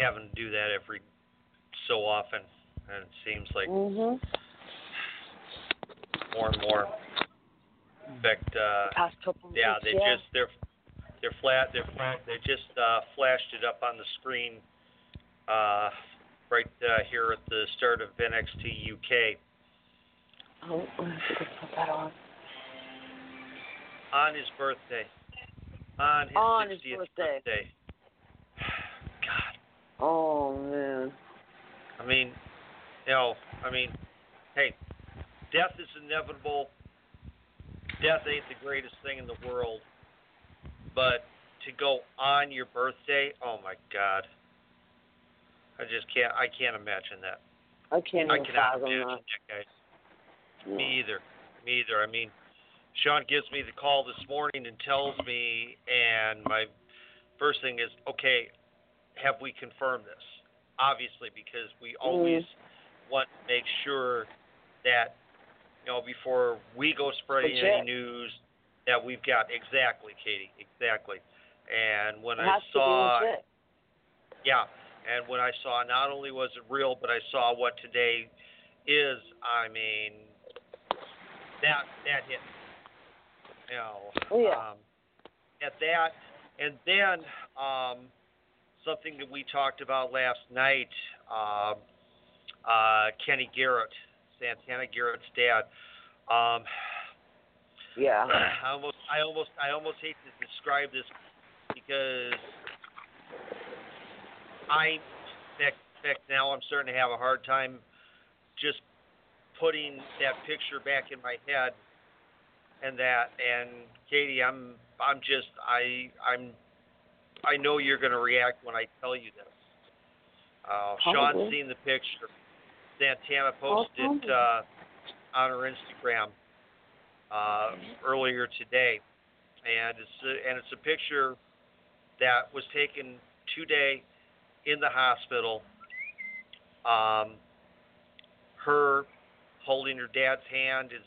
Having to do that every so often, and it seems like mm-hmm. more and more. In fact, uh, Past couple yeah, weeks, they yeah. just they're they're flat they're flat they just uh, flashed it up on the screen uh, right uh, here at the start of NXT UK Oh, put that on. on his birthday. On his On his 60th birthday. Oh man. I mean, know, I mean, hey, death is inevitable. Death ain't the greatest thing in the world, but to go on your birthday, oh my God, I just can't. I can't imagine that. I can't I cannot imagine that. that, guys. Yeah. Me either. Me either. I mean, Sean gives me the call this morning and tells me, and my first thing is, okay, have we confirmed this? Obviously, because we always want to make sure that, you know, before we go spreading any news, that we've got exactly, Katie, exactly. And when I saw, yeah, and when I saw not only was it real, but I saw what today is, I mean, that that hit. You know, Oh, yeah. um, at that, and then um, something that we talked about last night, uh, uh, Kenny Garrett, Santana Garrett's dad. Um, Yeah. I almost, I almost, I almost hate to describe this because I, in fact, now I'm starting to have a hard time just putting that picture back in my head, and that, and Katie, I'm, I'm just, I, I'm, I know you're going to react when I tell you this. Uh, Sean's seen the picture. Santana posted uh, on her Instagram uh, earlier today, and it's a, and it's a picture that was taken today in the hospital. Um, her holding her dad's hand is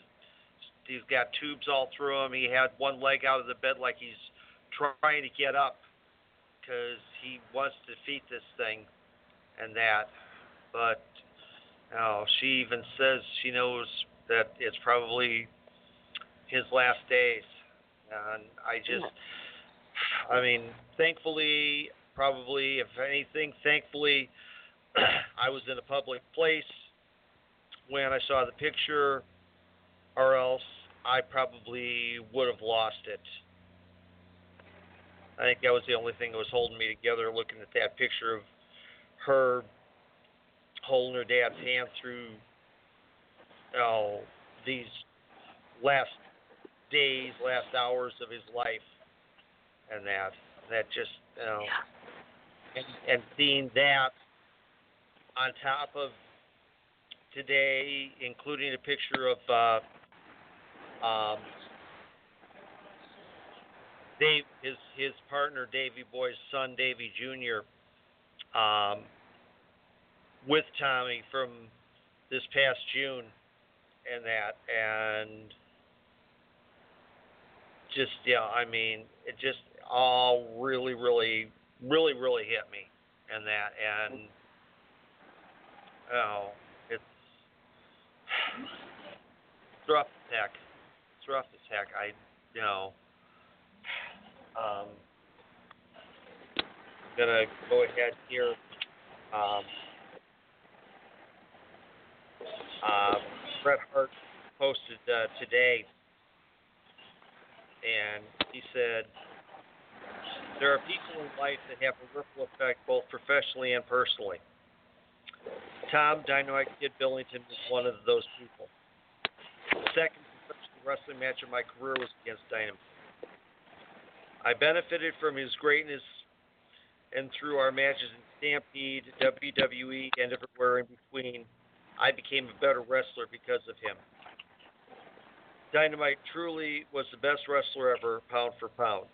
he's got tubes all through him. He had one leg out of the bed like he's trying to get up because he wants to defeat this thing and that. But oh, she even says she knows that it's probably his last days. And I just, I mean, thankfully, probably, if anything, thankfully, I was in a public place when I saw the picture, or else I probably would have lost it. I think that was the only thing that was holding me together, looking at that picture of her holding her dad's hand through oh, these last days, last hours of his life, and that that just you know, and, and seeing that on top of today, including a picture of uh, um, Dave, his his partner Davy Boy's son Davy Jr. Um, with Tommy from this past June, and that, and just yeah, I mean, it just all really, really, really, really hit me in that, and oh, it's it's rough as heck. It's rough as heck. I, you know, um, I'm gonna go ahead here. Um, uh, Bret Hart posted uh, today, and he said, There are people in life that have a ripple effect both professionally and personally. Tom Dynamite Kid Billington was one of those people. The second professional wrestling match of my career was against Dynamite. I benefited from his greatness and through our matches in Stampede, WWE, and everywhere in between. I became a better wrestler because of him. Dynamite truly was the best wrestler ever, pound for pound.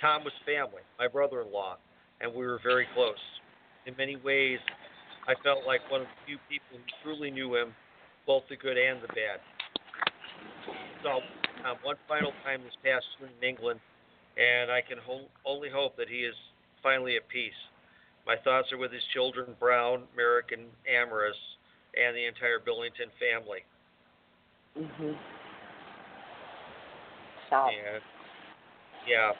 Tom was family, my brother in law, and we were very close. In many ways, I felt like one of the few people who truly knew him, both the good and the bad. So, um, one final time this past June in England, and I can ho- only hope that he is finally at peace. My thoughts are with his children, Brown, Marek, and Amaris, and the entire Billington family. Mhm. Stop. And yeah,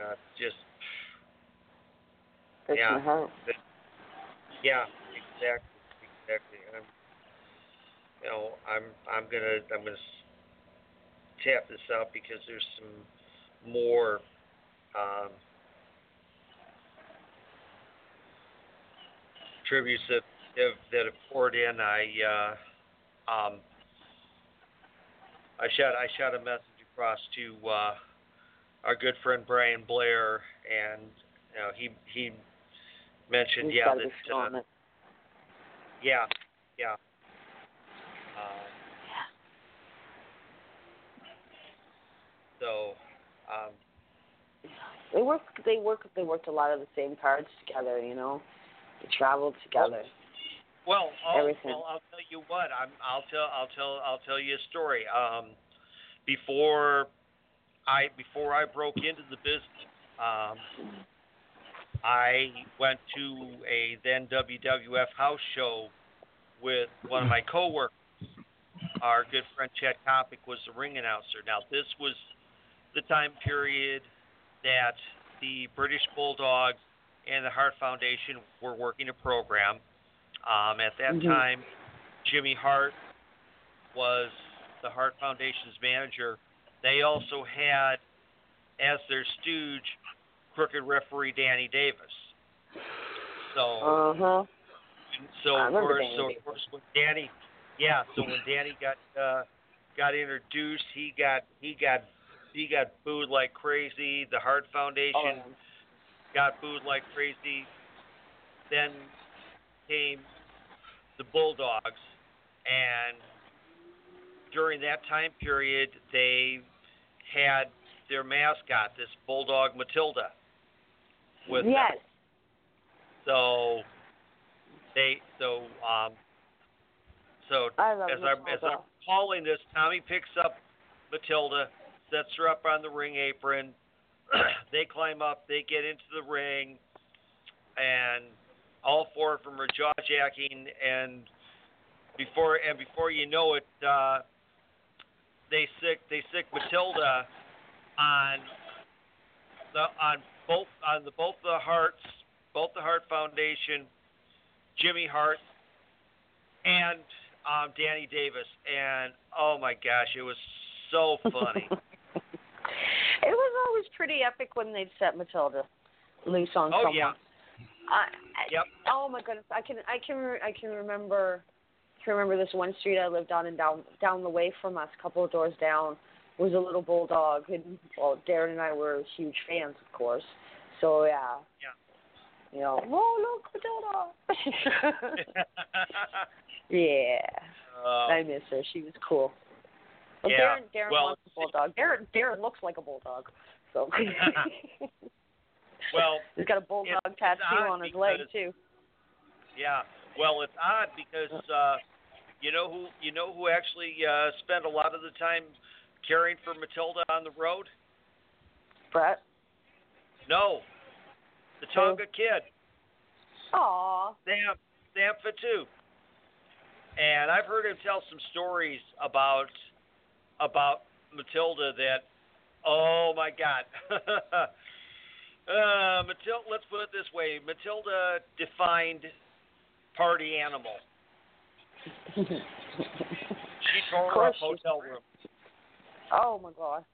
uh, just Breaks yeah. my heart. yeah, exactly, exactly. I'm, you know, I'm I'm gonna I'm gonna s- tap this out because there's some more. Um, tributes that have that have poured in. I uh, um, I shot I shot a message across to uh, our good friend Brian Blair, and you know he he mentioned He's yeah that uh, yeah yeah. Um, so um, They work. They work. They worked a lot of the same cards together. You know, they traveled together. Well, I'll, Everything. well, I'll tell you what. I'm, I'll tell, I'll tell, I'll tell you a story. Um, before I, before I broke into the business, um, I went to a then WWF house show with one of my coworkers. Our good friend Chad Kopic was the ring announcer. Now, this was the time period that the British Bulldogs and the Hart Foundation were working a program. Um, at that Mhm. time, Jimmy Hart was the Hart Foundation's manager. They also had as their stooge crooked referee Danny Davis. So, Uh huh. so of course, Danny so of course when Danny, yeah, so when Danny got uh, got introduced, he got he got he got booed like crazy. The Hart Foundation Oh, got booed like crazy. Then came the Bulldogs, and during that time period, they had their mascot, this Bulldog Matilda, with them. yes. So they so um so I as I'm as I'm calling this, Tommy picks up Matilda, sets her up on the ring apron. they climb up, they get into the ring, and all four of them are jaw jacking, and before and before you know it, uh, they sick they sick Matilda on the on both on the both the Harts, both the Hart Foundation, Jimmy Hart, and um, Danny Davis, and oh my gosh, it was so funny. It was always pretty epic when they'd set Matilda loose on oh someone. yeah, I, I, Yep. Oh my goodness, I can I can I can remember can remember this one street I lived on and down down the way from us, a couple of doors down, was a little bulldog. And well, Darren and I were huge fans, of course. So yeah. Yeah. You know, oh look, Matilda. yeah, Uh, I miss her. She was cool. Well, Yeah, Darren, Darren well, wants a bulldog. Darren, Darren looks like a bulldog. So well, he's got a bulldog tattoo on his leg too. yeah. Well, it's odd because uh, you know who you know who actually uh, spent a lot of the time caring for Matilda on the road. Bret. No, the Tonga Kid, Aw. Sam Sam Fatu. And I've heard him tell some stories about about Matilda that, oh my God. uh, Matilda, let's put it this way: Matilda defined party animal. She tore Of up hotel room. Oh my god.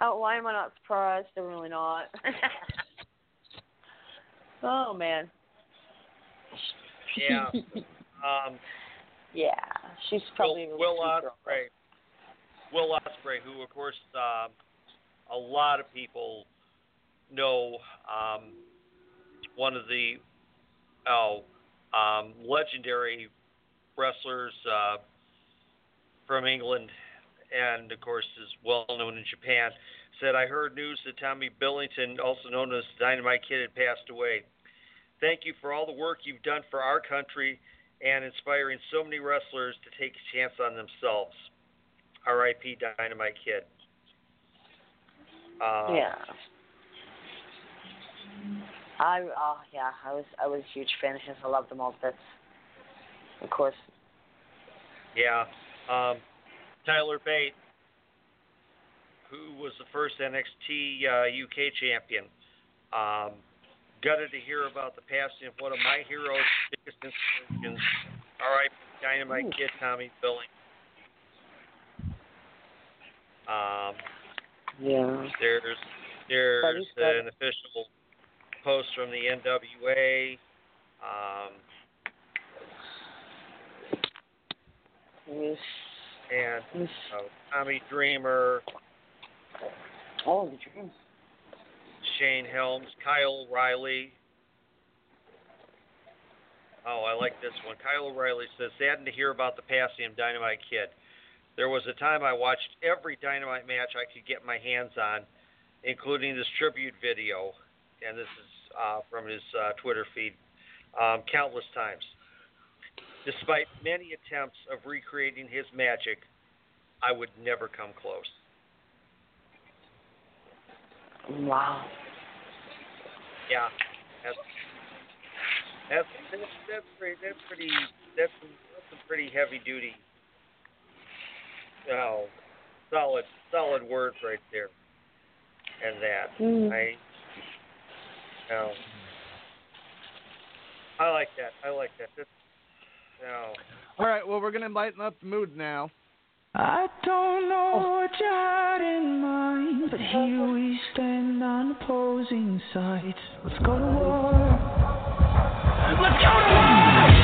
Oh, why am I not surprised? I'm really not. oh man. Yeah. Um, Yeah, she's probably Will, a Will really sweet girl. Ospreay. Will Ospreay, who of course um, a lot of people know, um, one of the oh um, legendary wrestlers uh, from England, and of course is well known in Japan, said, "I heard news that Tommy Billington, also known as Dynamite Kid, had passed away. Thank you for all the work you've done for our country." and inspiring so many wrestlers to take a chance on themselves. R.I.P. Dynamite Kid. Um, Yeah. I oh yeah, I was I was a huge fan of his. I loved them all bits. Of course. Yeah. Um, Tyler Bate, who was the first NXT uh, UK champion. Um, gutted to hear about the passing of one of my heroes' biggest inspirations. R.I.P. Dynamite Kid Tommy Billing. Um, Yeah. There's there's an official post from the NWA. Um, and uh, Tommy Dreamer, oh the dream. Shane Helms, Kyle O'Reilly. Oh, I like this one. Kyle O'Reilly says, saddened to hear about the passing of Dynamite Kid. There was a time I watched every Dynamite match I could get my hands on, including this tribute video, and this is uh, from his uh, Twitter feed, um, countless times. Despite many attempts of recreating his magic, I would never come close. Wow. Yeah, that's that's that's, that's pretty that's pretty that's some, that's some pretty heavy duty. Oh, solid solid words right there. And that Mm. I, no, I like that. I like that. That's, no, All right, well, we're going to lighten up the mood now. I don't know what you had in mind, but here we stand on opposing sides. Let's go to war. Let's go to war!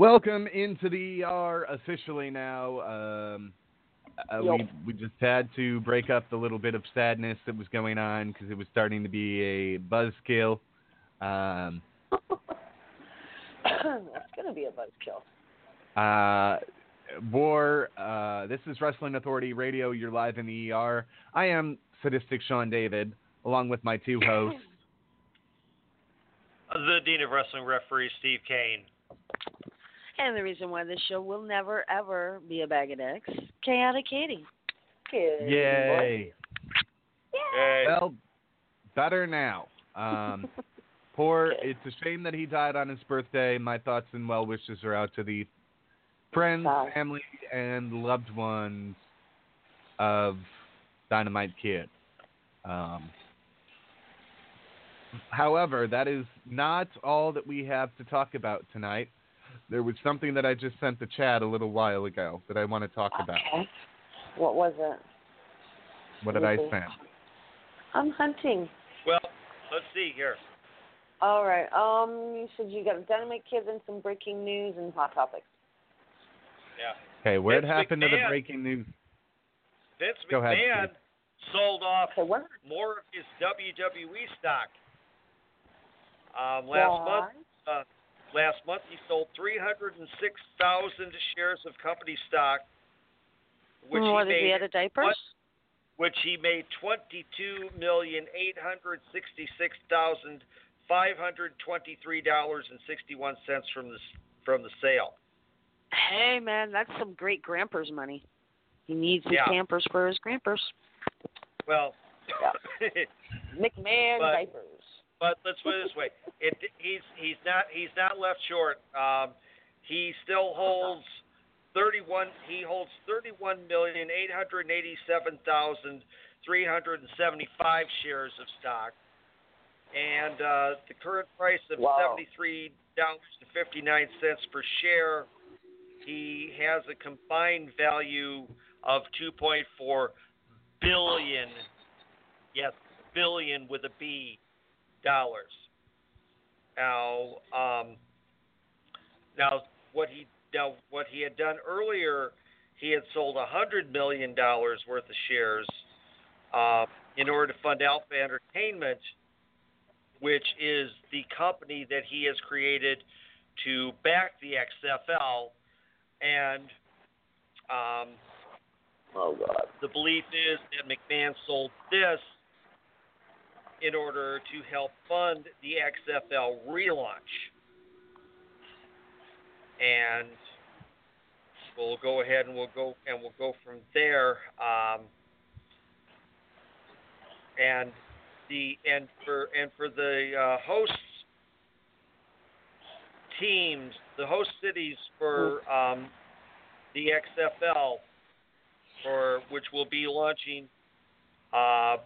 Welcome into the ER officially now. Um, uh, Yep. we, we just had to break up the little bit of sadness that was going on because it was starting to be a buzzkill. Um, That's gonna be a buzzkill. uh, War, uh, this is Wrestling Authority Radio. You're live in the ER. I am Sadistic Sean David, along with my two hosts. the Dean of Wrestling referee, Steve Kane. And the reason why this show will never ever be a bag of dicks, chaotic Katie. Good Yay! Hey. Well, better now. Um, poor. Good. It's a shame that he died on his birthday. My thoughts and well wishes are out to the friends, Sad. family, and loved ones of Dynamite Kid. Um, however, that is not all that we have to talk about tonight. There was something that I just sent the chat a little while ago that I want to talk about. Okay. What was it? What did I send? I'm hunting. Well, let's see here. All right. Um, you said you got Dynamite Kids and some breaking news and hot topics. Yeah. Okay, where it Vince happened to the breaking news? Vince Go ahead, McMahon sold off Okay, more of his WWE stock. Um, last month, uh, last month he sold 306,000 shares of company stock, which what he is made, he out of diapers? what? which he made twenty-two million eight hundred sixty-six thousand five hundred twenty-three dollars and sixty-one cents from the from the sale. Hey man, that's some great grampers money. He needs his Yeah. pampers for his grampers. Well, McMahon But- diapers. But let's put it this way: it, he's he's not he's not left short. Um, he still holds thirty-one. He holds thirty-one million eight hundred eighty-seven thousand three hundred and seventy-five shares of stock, and uh, the current price of Wow. seventy-three dollars and fifty-nine cents per share. He has a combined value of two point four billion. Yes, billion with a B dollars. Now, um, now what he now what he had done earlier, he had sold a hundred million dollars worth of shares uh, in order to fund Alpha Entertainment, which is the company that he has created to back the XFL, and um, Oh God. the belief is that McMahon sold this in order to help fund the XFL relaunch. And we'll go ahead and we'll go and we'll go from there. Um, and the and for and for the uh, hosts teams, the host cities for um, the XFL for which will be launching uh,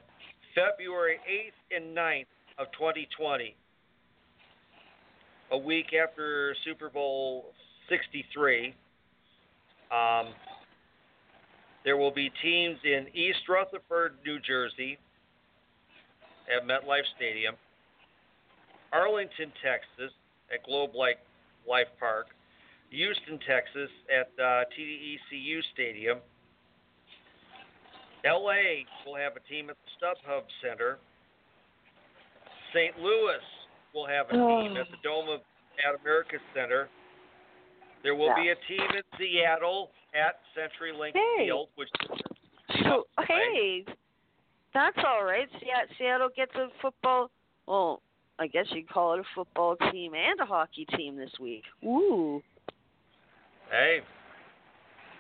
February 8th and 9th of 2020, a week after Super Bowl 63. Um, there will be teams in East Rutherford, New Jersey, at MetLife Stadium, Arlington, Texas, at Globe Life Park, Houston, Texas, at uh, TDECU Stadium. LA will have a team at the StubHub Center. St. Louis will have a team oh. at the Dome of at America Center. There will be a team in Seattle at CenturyLink Hey. Field, which So, hey, that's all right. Seattle gets a football. Well, I guess you'd call it a football team and a hockey team this week. Ooh. hey,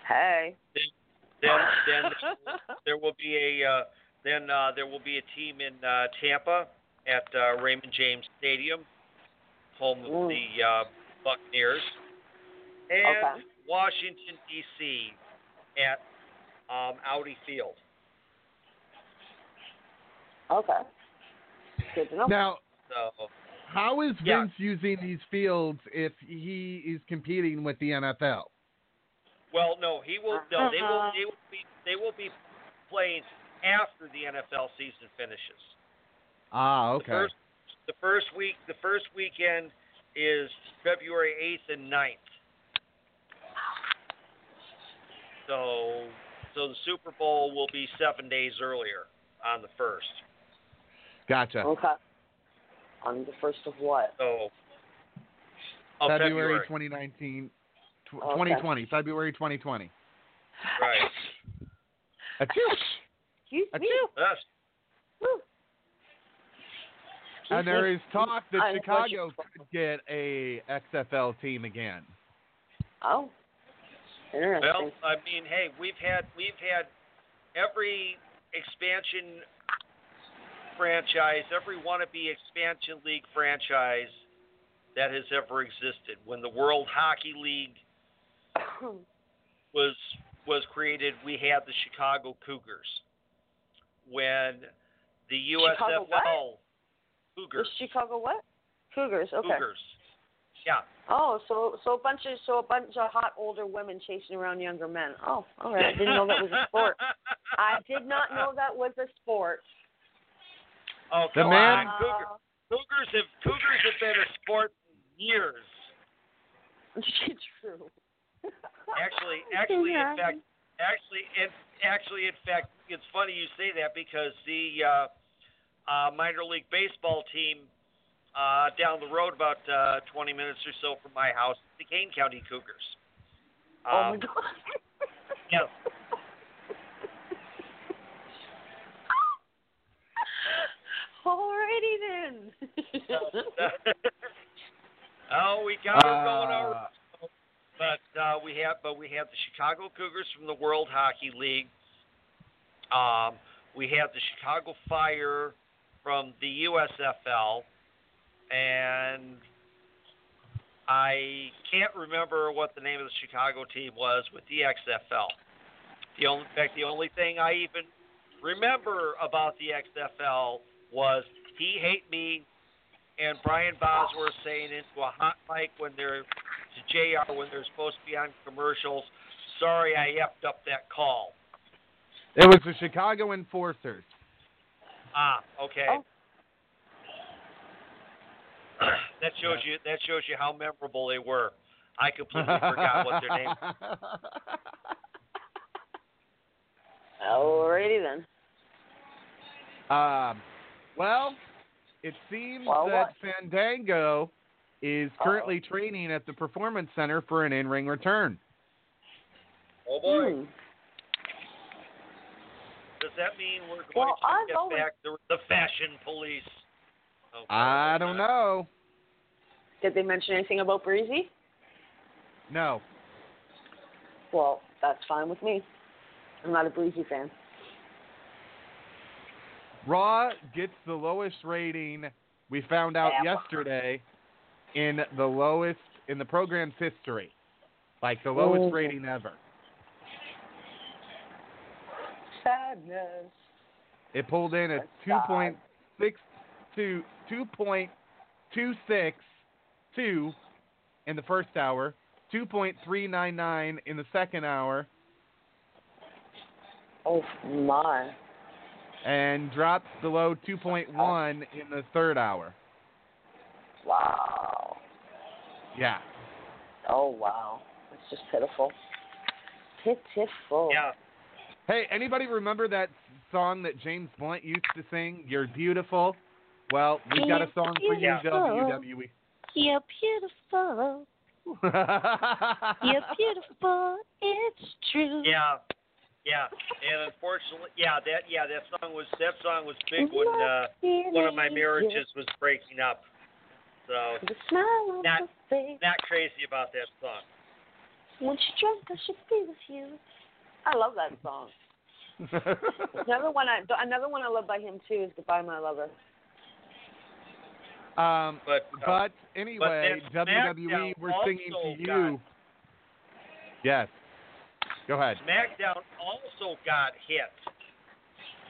Hey. Then then there will be a uh, then uh, there will be a team in uh, Tampa at uh, Raymond James Stadium, home of Ooh. the uh, Buccaneers, and Okay. Washington D.C. at um, Audi Field. Okay. Good to know. Now, So how is Yeah. Vince using these fields if he is competing with the NFL? Well, no, he will. No, they will. Uh-huh. They will be. They will be playing after the NFL season finishes. Ah, The okay. first, the first week. The first weekend is February eighth and 9th. So, so the Super Bowl will be seven days earlier on the first. Gotcha. Okay. On the first of what? So, February, February. 2019, tw- Okay. 2020, February 2020. Right. Achoo. Excuse me. Achoo. Yes. And there is talk that I- Chicago could get a XFL team again. Oh. Interesting. Well, I mean, hey, we've had we've had every expansion franchise, every wannabe expansion league franchise that has ever existed. When the World Hockey League was was created, we had the Chicago Cougars. When the Chicago USFL The Cougars, Chicago what? Cougars. Okay. Cougars, yeah, Oh, so so a bunch of so a bunch of hot older women chasing around younger men. Oh, all right. I didn't know that was a sport. I did not know that was a sport. Oh, The man- on. Cougar, Cougars have Cougers have been a sport for years. True. Actually, actually, in fact, actually, in, actually, in fact, it's funny you say that because the uh, uh, minor league baseball team uh, down the road, about uh, 20 minutes or so from my house, the Kane County Cougars. oh my Um, god. yes. Alrighty then. oh, we got her going over. But uh, we have, but we have the Chicago Cougars from the World Hockey League. Um, we have the Chicago Fire from the USFL, and I can't remember what the name of the Chicago team was with the XFL. The only, in fact, the only thing I even remember about the XFL was he hate me and Brian Bosworth saying into a hot mic when they're to JR when they're supposed to be on commercials, sorry I effed up that call. it was the Chicago Enforcers. Ah, okay. Oh. that shows you that shows you how memorable they were. I completely forgot what their name. Alrighty then. Um, well, it seems Well, that Fandango is currently training at the Performance Center for an in-ring return. Oh boy, Hmm. does that mean we're going Well, to I've get always- back the, the fashion police? Okay. I don't know. Did they mention anything about Breezy? No. Well, that's fine with me. I'm not a Breezy fan. Raw gets the lowest rating we found out Yeah. yesterday in the lowest in the program's history. Like the lowest Oh. rating ever. Sadness. It pulled in a two point six two two point two six two in the first hour, two point three nine nine in the second hour, Oh my. and dropped below two point one in the third hour. Wow. Yeah. Oh wow. It's just pitiful. Pitiful. Yeah. Hey, anybody remember that song that James Blunt used to sing? You're beautiful. Well, we've got a song for you, Yeah. WWE. You're beautiful. You're beautiful. It's true. Yeah, yeah, and unfortunately, yeah, that yeah that song was that song was big when uh, one of my marriages was breaking up. So The smile on Not- face. not crazy about that song. When she's drunk, I should be with you. I love that song. Another one I another one I love by him too is Goodbye My Lover. um, But uh, but anyway, then WWE, we're singing to you. got- Yes. Go ahead. SmackDown also got hit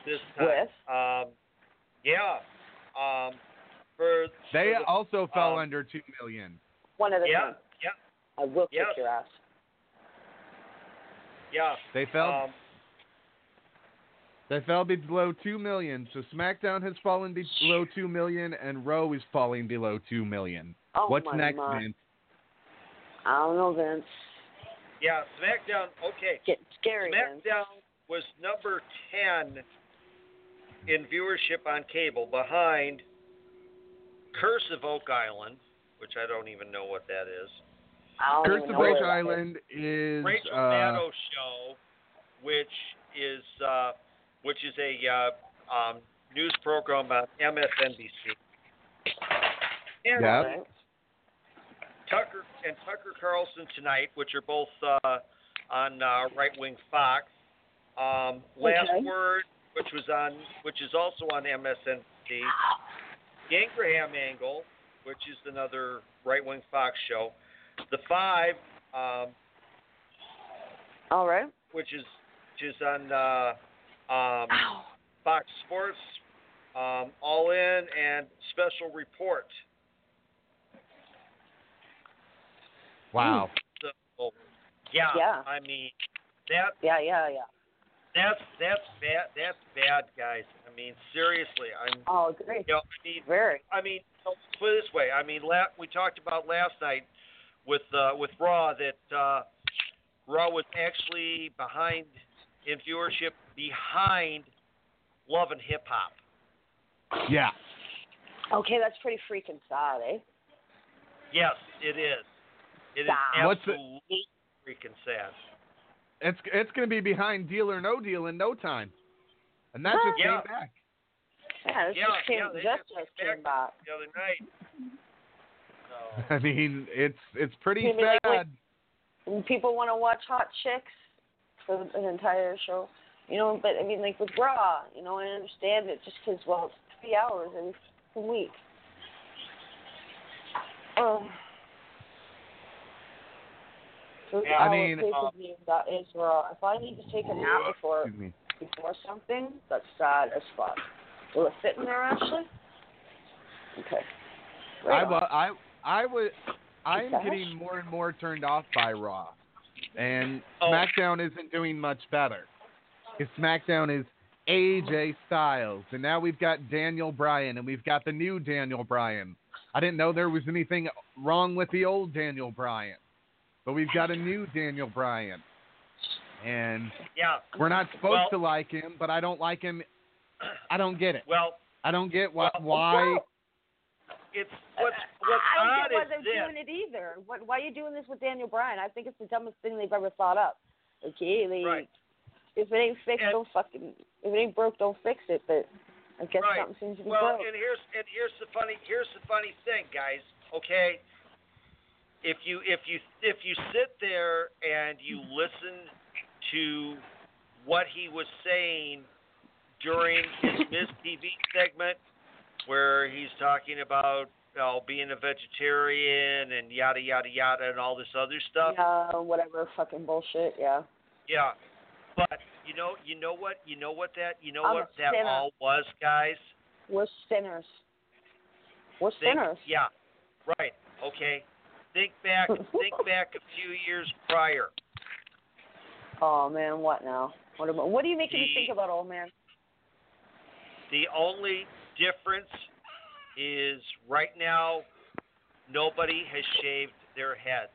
this time. With? Um, yeah. Um, for They for the- also fell um, under two million. One at a yeah, time. yeah, I will Yes. kick your ass. yeah. They fell. Um, they fell below two million. So SmackDown has fallen below two million, and Raw is falling below two million. Oh What's my next, my. Vince? I don't know, Vince. yeah, SmackDown. Okay, Getting scary, Vince. SmackDown was number 10 in viewership on cable behind Curse of Oak Island, which I don't even know what that is. I Curse of know Oak. Island is Rachel uh, Maddow show, which is uh, which is a uh, um, news program on MSNBC. And Yep. Tucker and Tucker Carlson tonight, which are both uh, on uh, Right Wing Fox. Um, Last Okay. Word, which was on, which is also on MSNBC. Ingraham Angle, which is another Right Wing Fox show. The Five, um, All right. which is which is on uh, um, Fox Sports, um, All In, and Special Report. Wow. So, yeah, Yeah. I mean that Yeah, yeah, yeah. That's that's bad. That's bad, guys. I mean, seriously. I'm. Oh, great. You know, I mean, Very. I mean, put it this way. I mean, la- we talked about last night with uh, with Raw that uh, Raw was actually behind in viewership behind Love and Hip Hop. Yeah. Okay, that's pretty freaking sad, eh? Yes, it is. It is Stop. What's the- absolutely freaking sad. It's it's going to be behind Deal or No Deal in no time, and that just Yeah. came back. Yeah, this Yeah, just came, yeah, they just, just just came came back. The other night. So, I mean, it's it's pretty You mean like sad. And people want to watch hot chicks for an entire show, you know. But I mean, like with Raw, you know, I understand it just because well, it's three hours every fucking week. Um. So Yeah, I mean, pay-per-view that is Raw. If I need to take a nap before me. before something, that's sad as fuck. Will it fit in there, Ashley? Okay. Right I on. wa- I I would I'm getting more and more turned off by Raw, and Oh. SmackDown isn't doing much better. 'Cause SmackDown is AJ Styles, and now we've got Daniel Bryan, and we've got the new Daniel Bryan. I didn't know there was anything wrong with the old Daniel Bryan, but we've got a new Daniel Bryan, and yeah. we're not supposed Well- to like him, but I don't like him. I don't get it. Well, I don't get why. Well, why well, it's what's what's I don't odd get why they're this. doing it either. What, why are you doing this with Daniel Bryan? I think it's the dumbest thing they've ever thought up. Okay, they, Right. if it ain't fixed, And- don't fucking. If it ain't broke, don't fix it. But I guess Right. something seems to be Well, broke. and here's and here's the funny here's the funny thing, guys. Okay, if you if you if you sit there and you listen to what he was saying during his Miz TV segment, where he's talking about you know, being a vegetarian and yada yada yada and all this other stuff. Yeah, whatever fucking bullshit. Yeah. Yeah. But you know, you know what, you know what that, you know I'm what that sinner. all was, guys. We're sinners. We're Think, sinners. Yeah. Right. Okay. Think back. think back a few years prior. Oh man, what now? What about? What are you making me think about, old man? The only difference is right now, nobody has shaved their heads.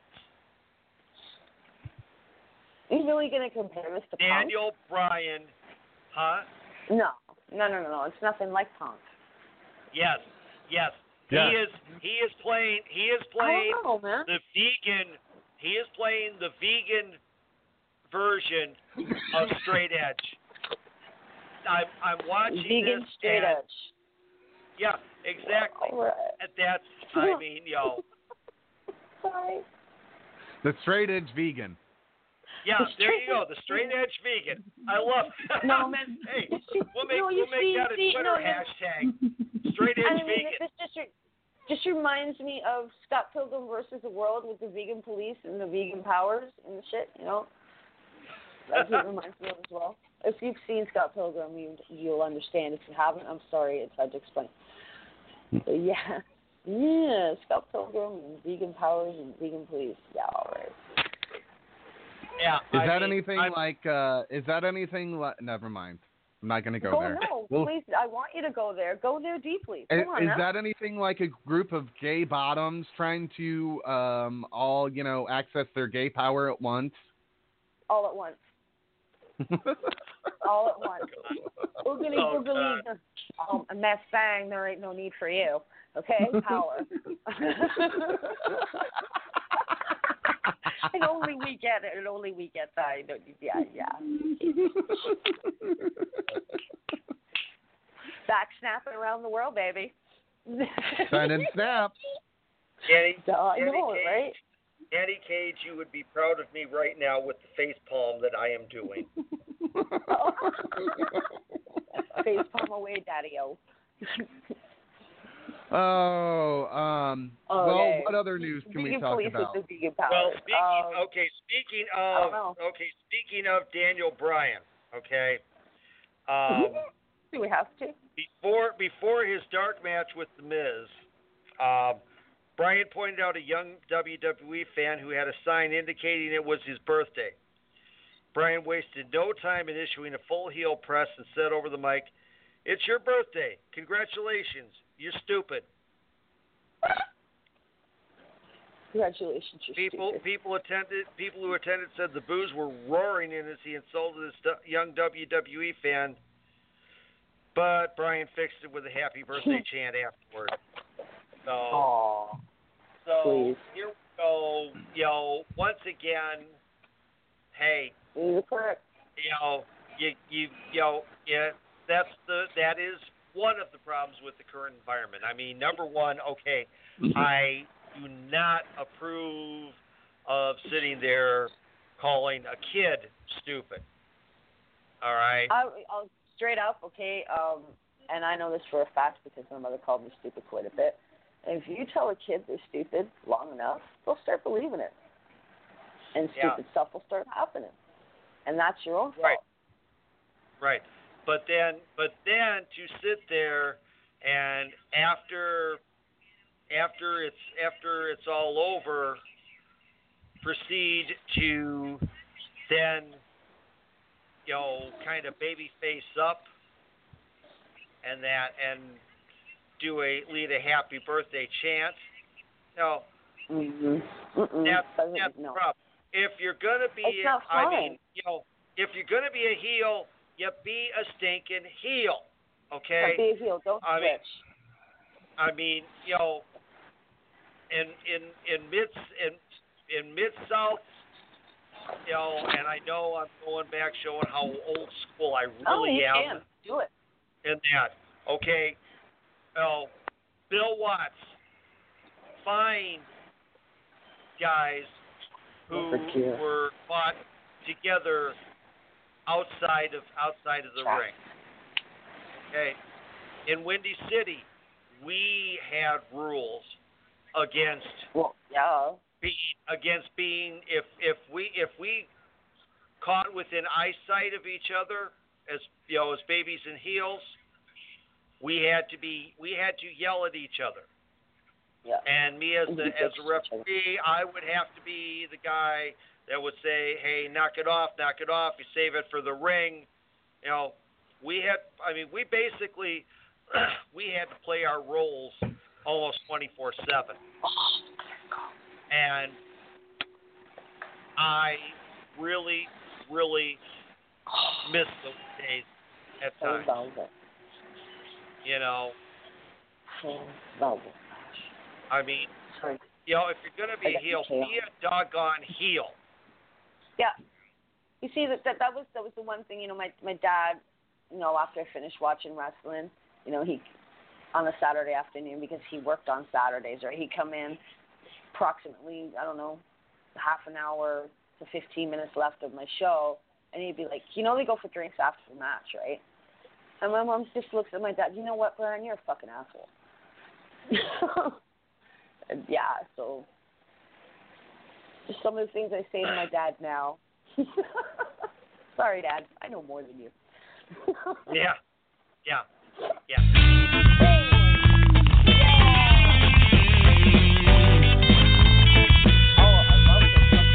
you really gonna compare this to Daniel Bryan, huh? No, no, no, no, no. It's nothing like Punk. Yes. Yes. Yeah. He is. He is playing. He is playing know, the vegan. He is playing the vegan version of straight edge. I'm I'm watching Vegan this straight and- edge. Yeah, exactly. All right. And That's I mean, yo, Sorry. the straight edge vegan. yeah, The there you go, the straight edge vegan. I love. No, man. hey, You see- we'll make no, we'll you make see- that a see, Twitter no, no. hashtag. Straight edge I mean, vegan. this just re- just reminds me of Scott Pilgrim versus the World with the vegan police and the vegan powers and the shit. You know, that's what it reminds me of as well. If you've seen Scott Pilgrim, you you'll understand. If you haven't, I'm sorry, it's hard to explain. But yeah, yeah, Scott Pilgrim and vegan powers and vegan police. Yeah, all right. Yeah. Is I that mean, anything I'm- like? uh Is that anything like? Never mind. I'm not going to go Go there. no, Well, please. I want you to go there. Go there deeply. i- Come on is that anything like a group of gay bottoms trying to um all you know access their gay power at once? all at once? All at once. Oogly Oh, boogly. Oh, and that's saying there ain't no need for you. Okay, power. and only we get it, and only we get that. I don't- Yeah, yeah. Back snapping around the world, baby. Sign and snap. Danny, Duh, I Danny know it, Cage, right? Danny Cage, you would be proud of me right now with the face palm that I am doing. Face palm away, daddy-o. Oh, um. Well, Okay. what other news can we talk about? with the vegan powers. Well, speaking Um, okay, speaking of okay, speaking speaking of Daniel Bryan, okay, um, Do we have to? before before his dark match with The Miz, um, Bryan pointed out a young WWE fan who had a sign indicating it was his birthday. Bryan wasted no time in issuing a full heel press and said over the mic, "It's your birthday. Congratulations. You're stupid." Congratulations, you're People stupid. people attended people who attended said the boos were roaring in as he insulted this young WWE fan. But Brian fixed it with a happy birthday chant afterward. So Aw. so please. here we go. You know, once again, hey, You're correct. you know, you you you know, yeah, that's the that is one of the problems with the current environment. I mean, number one, okay, I do not approve of sitting there calling a kid stupid. All right. I, I'll straight up, okay. Um, and I know this for a fact because my mother called me stupid quite a bit. If you tell a kid they're stupid long enough, they'll start believing it, and Yeah. stupid stuff will start happening, and that's your own fault. Right. Right. But then but then to sit there and after after it's after it's all over proceed to then you know kind of baby face up and that and do a lead a happy birthday chant. No, Mm-hmm. Mm-mm. that's, the no. problem. If you're gonna be, It's not I mean, you know, if you're gonna be a heel, you be a stinking heel, okay? Don't be a heel. Don't I mean, switch. I mean, you know, in in in mid in in mid south, you know, and I know I'm going back showing how old school I oh, really you am can do it. in that. Okay, oh, Bill Watts, fine guys who were fought together outside of outside of the Track. ring. Okay, in Windy City, we had rules against Well, yeah. being against being if if we if we caught within eyesight of each other as you know as babies in heels we had to be we had to yell at each other Yeah. and me as the as a referee I would have to be the guy that would say hey knock it off knock it off you save it for the ring. You know we had I mean we basically we had to play our roles almost 24 7 and I really, really miss those days at times. You know, I mean, you know, if you're gonna be I a heel, be a doggone heel. Yeah. You see that, that that was that was the one thing, you know, my my dad, you know, after I finished watching wrestling, you know, he on a Saturday afternoon because he worked on Saturdays, right? He'd come in approximately, I don't know, half an hour to fifteen minutes left of my show and he'd be like, You know they go for drinks after the match, right? And my mom just looks at my dad, you know what, Brian, you're a fucking asshole. yeah, so some of the things I say to my dad now. Sorry, Dad. I know more than you. Yeah, yeah, yeah. Oh, I love the job.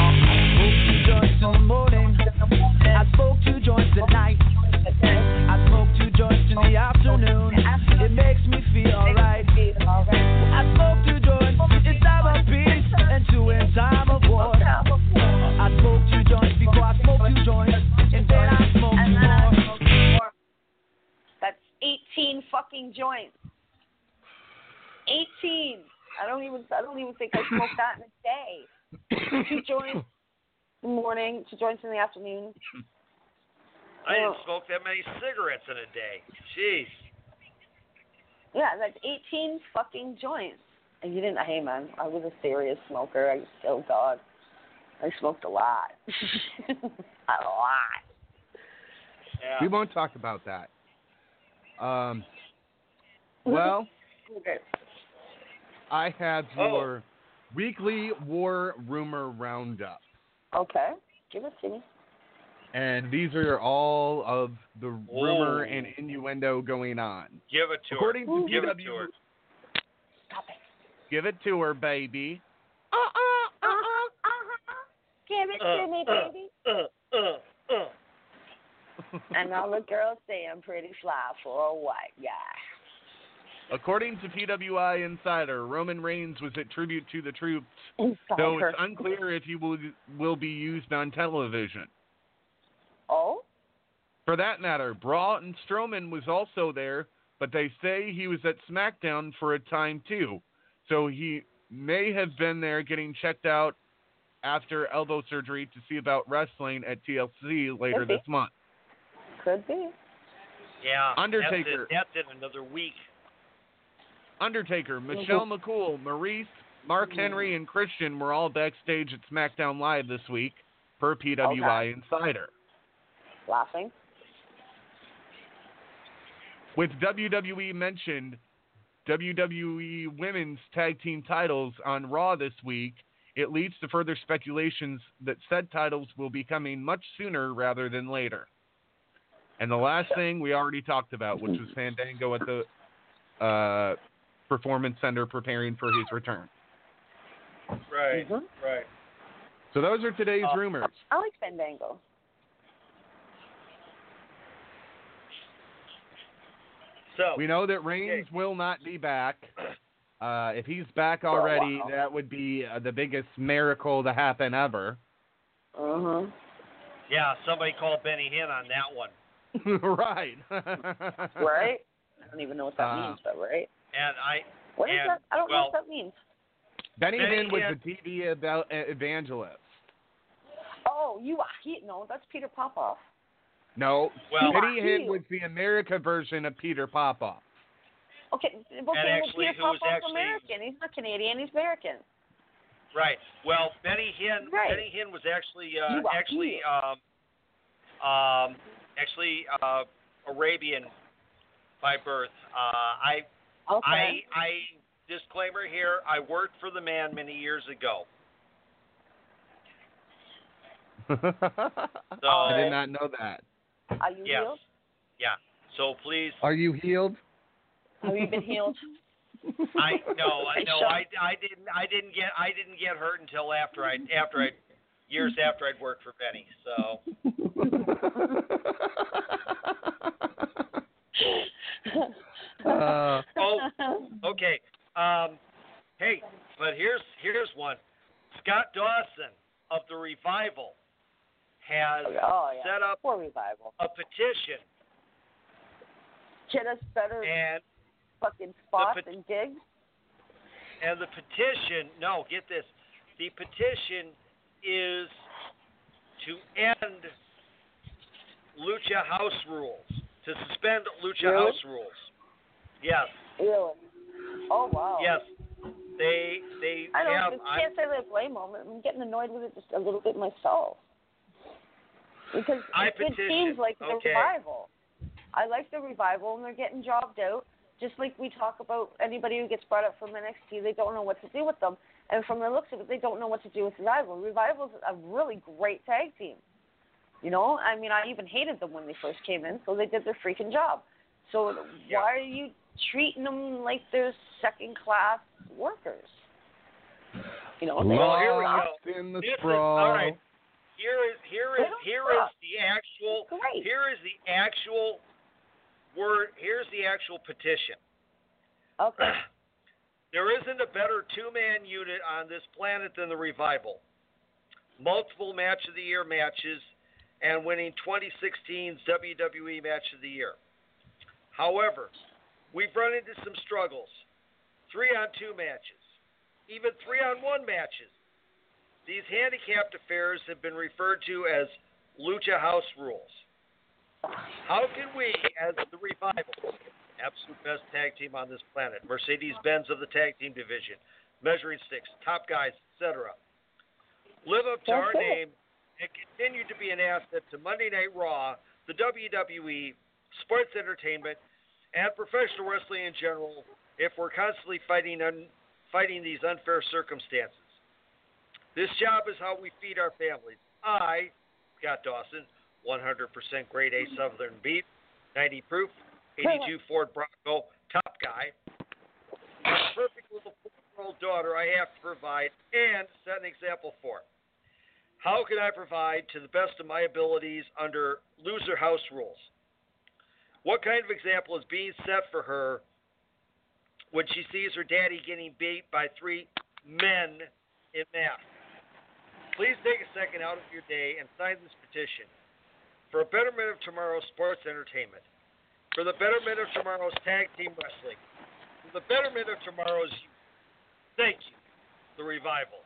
I spoke to joints in the morning. I spoke two joints at night. I smoke two joints in the afternoon. It makes me feel alright. 18 fucking joints. 18. I don't even. I don't even think I smoked that in a day. Two joints in the morning, two joints in the afternoon. I didn't smoke that many cigarettes in a day. Jeez. Yeah, that's 18 fucking joints. And you didn't. Hey, man, I was a serious smoker. I oh god, I smoked a lot. a lot. Yeah. We won't talk about that. Um, well, Okay. I have Oh. your weekly war rumor roundup. Okay. Give it to me. And these are all of the rumor Oh. and innuendo going on. Give it to According her. to Give it to her. Stop it. give it to her, baby. Uh-uh, uh-uh, uh-huh. Give it Uh, to me, uh. baby. Uh, uh, uh. And all the girls say I'm pretty fly for a white guy. According to PWI Insider, Roman Reigns was at tribute to the troops, Inside though it's unclear if he will will be used on television. Oh? For that matter, Braun and Strowman was also there, but they say he was at SmackDown for a time too. So he may have been there getting checked out after elbow surgery to see about wrestling at TLC later be. this month. Could be. Yeah. Undertaker. That's in, that's in another week. Undertaker, Michelle McCool, Maurice, Mark Henry, and Christian were all backstage at SmackDown Live this week, per PWI Insider. Laughing. With WWE mentioned, WWE Women's Tag Team titles on Raw this week, it leads to further speculations that said titles will be coming much sooner rather than later. And the last thing we already talked about, which was Fandango at the uh, Performance Center preparing for his return. Right. Mhm. Right. So those are today's Uh, rumors. I like Fandango. So We know that Reigns will not be back. Uh, if he's back already, while. that would be uh, the biggest miracle to happen ever. Uh-huh. yeah, somebody called Benny Hinn on that one, right. Right? I don't even know what that Uh, means, but right? and I What is and, that? I don't know what that means. Benny Benny Hinn was Hinn- the TV about, uh, evangelist. Oh, you he no, that's Peter Popoff. No, Well- Benny Hinn was the America version of Peter Popoff. Okay, okay, well, actually, Peter Popoff's actually- American. He's not Canadian. He's American. right. Well, Benny Hinn. Right. Benny Hinn was actually uh, You are actually um, um, actually uh, Arabian by birth. Uh, I Okay. I I disclaimer here. I worked for the man many years ago. So I did not know that. Are you yes, healed? yeah. So please, Are you healed? Have you been healed? I no, I no, I, I didn't I didn't get I didn't get hurt until after I after I years after I'd worked for Benny. So uh, oh okay. Um, hey, but here's here's one. Scott Dawson of the Revival has oh yeah. set up Poor revival. a petition Get us better and fucking spots pet- and gigs. and the petition no get this the petition is to end lucha house rules to suspend lucha Really? house rules yes Really? Oh wow. yes they they I don't have I'm- can't say that I blame them. I'm getting annoyed with it just a little bit myself. Because I good petition. teams like the Okay. revival. I like the revival and they're getting jobbed out. Just like we talk about anybody who gets brought up from NXT, they don't know what to do with them. And from the looks of it, they don't know what to do with Revival. Revival's a really great tag team. You know, I mean, I even hated them when they first came in, so they did their freaking job. So Yeah. why are you treating them like they're second class workers? You know, they Well, here we lost go. in the This is- sprawl. all right. Here is here is here is the actual here is the actual word here's the actual petition Okay. there isn't a better two man unit on this planet than the revival. Multiple match of the year matches and winning 2016's WWE match of the year. However we've run into some struggles. Three on two matches even three on one matches. These handicapped affairs have been referred to as Lucha House rules. How can we, as the Revival, absolute best tag team on this planet, Mercedes Benz of the tag team division, measuring sticks, top guys, etc., live up to That's our it. name and continue to be an asset to Monday Night Raw, the WWE, sports entertainment, and professional wrestling in general if we're constantly fighting un- fighting these unfair circumstances. This job is how we feed our families. I, Scott Dawson, 100% grade A Southern beef, 90 proof, 82 Ford Bronco, top guy, perfect little four-year-old daughter I have to provide and set an example for. How can I provide to the best of my abilities under loser house rules? What kind of example is being set for her when she sees her daddy getting beat by three men in math? Please take a second out of your day and sign this petition for a betterment of tomorrow's sports entertainment, for the betterment of tomorrow's tag team wrestling, for the betterment of tomorrow's youth. Thank you, the revival.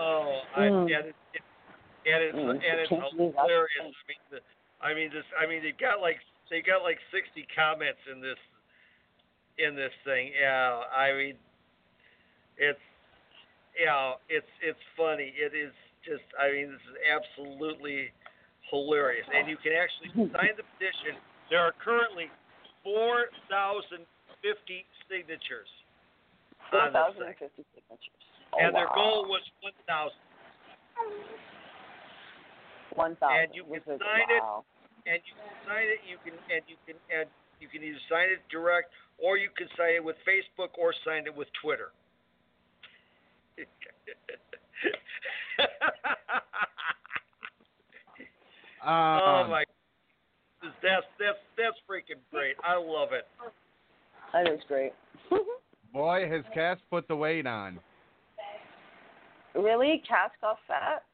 Oh, I, Mm. and it, it, and it's Mm, and it's that's hilarious. I mean, the, I mean this. I mean they've got like they got like 60 comments in this in this thing. Yeah, I mean it's yeah, it's it's funny. It is just. I mean this is absolutely hilarious, and you can actually sign the petition. There are currently 4,050 signatures Four on this thousand thing. and fifty signatures. Oh, and their goal was 1,000. one thousand. and you can it? sign it. wow. and you can sign it. You can and you can and you can either sign it direct or you can sign it with Facebook or sign it with Twitter. oh Um, my! That's that's that's freaking great. I love it. That is great. boy, has Cass put the weight on. really, Cass got fat.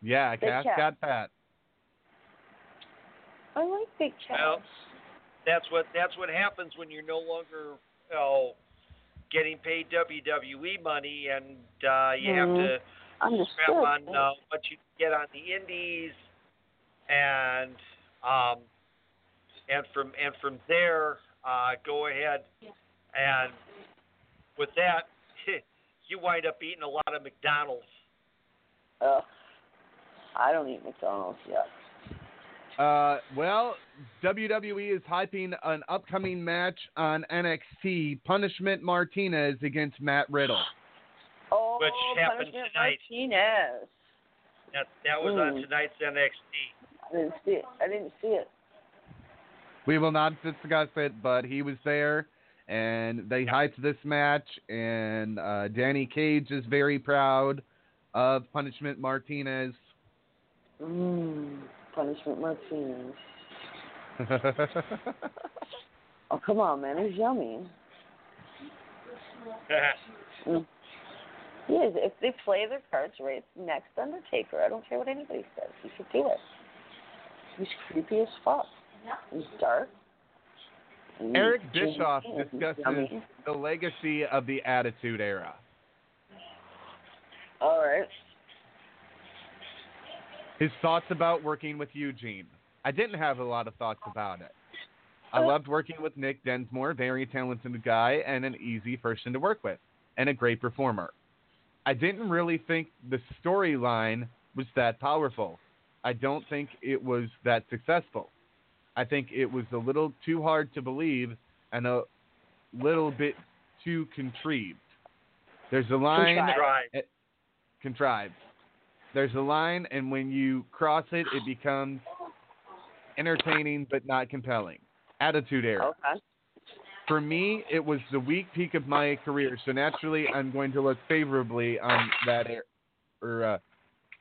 Yeah, Big Cass Cass. got fat. I like big Cass. Well, that's what that's what happens when you're no longer oh, getting paid WWE money and uh, you have Mhm. to Understood. strap on uh, what you get on the indies, and um, and from and from there, uh, go ahead and with that, you wind up eating a lot of McDonald's. Ugh. I don't eat McDonald's yet. Uh, well, WWE is hyping an upcoming match on NXT: Punishment Martinez against Matt Riddle. Oh, Which happened Punishment tonight. Martinez. That that was on Mm. tonight's NXT. I didn't see it. I didn't see it. We will not discuss it, but he was there, and they hyped this match. And uh, Danny Cage is very proud of Punishment Martinez. Mmm. Punishment Martinez. Oh, come on, man. It's yummy. Mm. Yes, if they play their cards right, next Undertaker. I don't care what anybody says. He should do it. He's creepy as fuck. He's dark. Eric Bischoff discusses yummy. the legacy of the Attitude Era. All right. His thoughts about working with Eugene. I didn't have a lot of thoughts about it. I Uh. loved working with Nick Dinsmore, very talented guy and an easy person to work with, and a great performer. I didn't really think the storyline was that powerful. I don't think it was that successful. I think it was a little too hard to believe and a little bit too contrived. There's a line Contrived. Right. contrived. There's a line, and when you cross it, it becomes entertaining but not compelling. Attitude Era. Okay. For me, it was the weak peak of my career, so naturally, I'm going to look favorably on that era. Or, uh,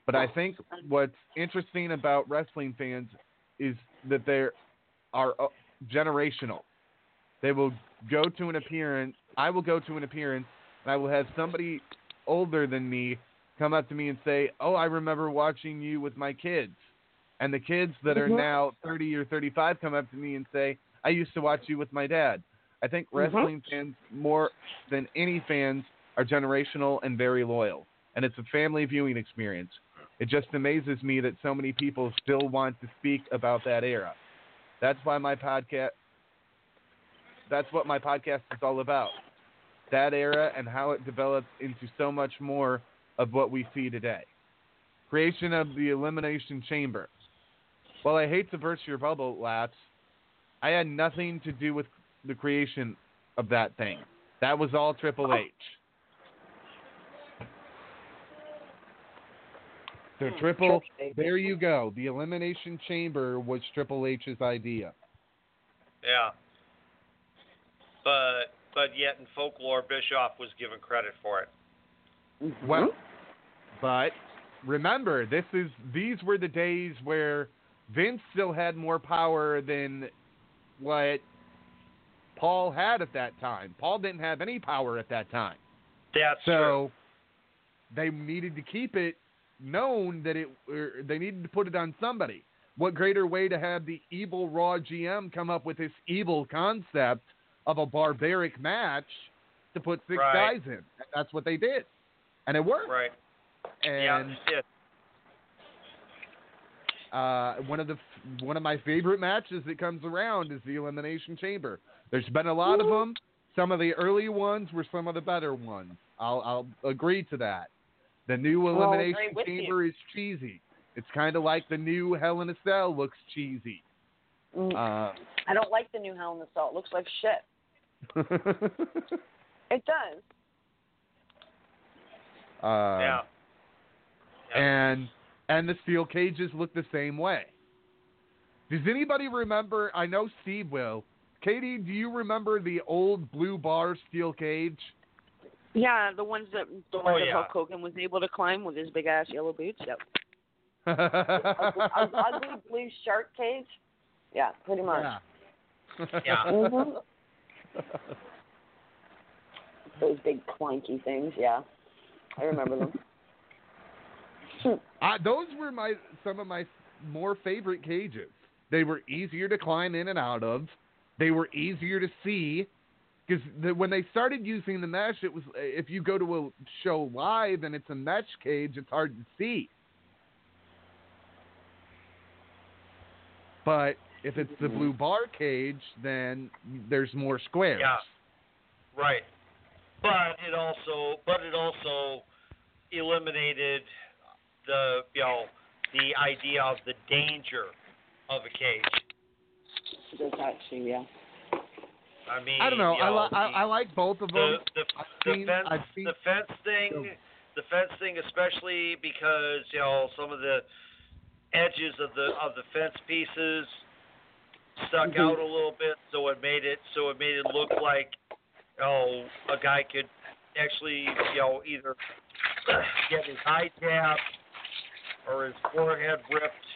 but I think what's interesting about wrestling fans is that they are uh, generational. They will go to an appearance. I will go to an appearance, and I will have somebody older than me come up to me and say, "Oh, I remember watching you with my kids." And the kids that are Mhm. now 30 or 35 come up to me and say, "I used to watch you with my dad." I think Mhm. wrestling fans more than any fans are generational and very loyal, and it's a family viewing experience. It just amazes me that so many people still want to speak about that era. That's why my podcast that's what my podcast is all about. That era and how it developed into so much more of what we see today. Creation of the Elimination Chamber. While I hate to burst your bubble, lads, I had nothing to do with the creation of that thing. That was all Triple oh. H. So hmm. Triple, there you go. The Elimination Chamber was Triple H's idea. Yeah, but but yet in folklore, Bischoff was given credit for it. Mhm. Well, but remember, this is these were the days where Vince still had more power than what Paul had at that time. Paul didn't have any power at that time. That's true. So they needed to keep it known that it or they needed to put it on somebody. What greater way to have the evil Raw GM come up with this evil concept of a barbaric match to put six Right. guys in? That's what they did, and it worked. Right. And yeah. Uh, one of the one of my favorite matches that comes around is the Elimination Chamber. There's been a lot of them. Some of the early ones were some of the better ones. I'll I'll agree to that. The new Well, Elimination you. Chamber is cheesy. It's kind of like the new Hell in a Cell looks cheesy. Mm, Uh, I don't like the new Hell in the Cell. It looks like shit. It does. Uh, yeah. Yeah. and and the steel cages look the same way. Does anybody remember? I know Steve will. Katie, do you remember the old blue bar steel cage? Yeah, the ones that the Oh, ones that yeah. Hulk Hogan was able to climb with his big ass yellow boots. Yep. yeah. Ugly, ugly blue shark cage. Yeah, pretty much. Yeah. hmm Those big clanky things. Yeah, I remember them. Uh, those were my some of my more favorite cages. They were easier to climb in and out of. They were easier to see because the, when they started using the mesh, it was if you go to a show live and it's a mesh cage, it's hard to see. But if it's the blue bar cage, then there's more squares. Yeah. Right. But it also but it also eliminated the you know the idea of the danger of a cage. That's actually yeah. I mean, I don't know. you I, li- the- I, I like both of the them. the, I've the seen- fence I've seen- the fence thing the fence thing especially because you know some of the edges of the of the fence pieces stuck Mm-hmm. out a little bit so it made it so it made it look like oh a guy could actually you know either get his eye tapped or his forehead ripped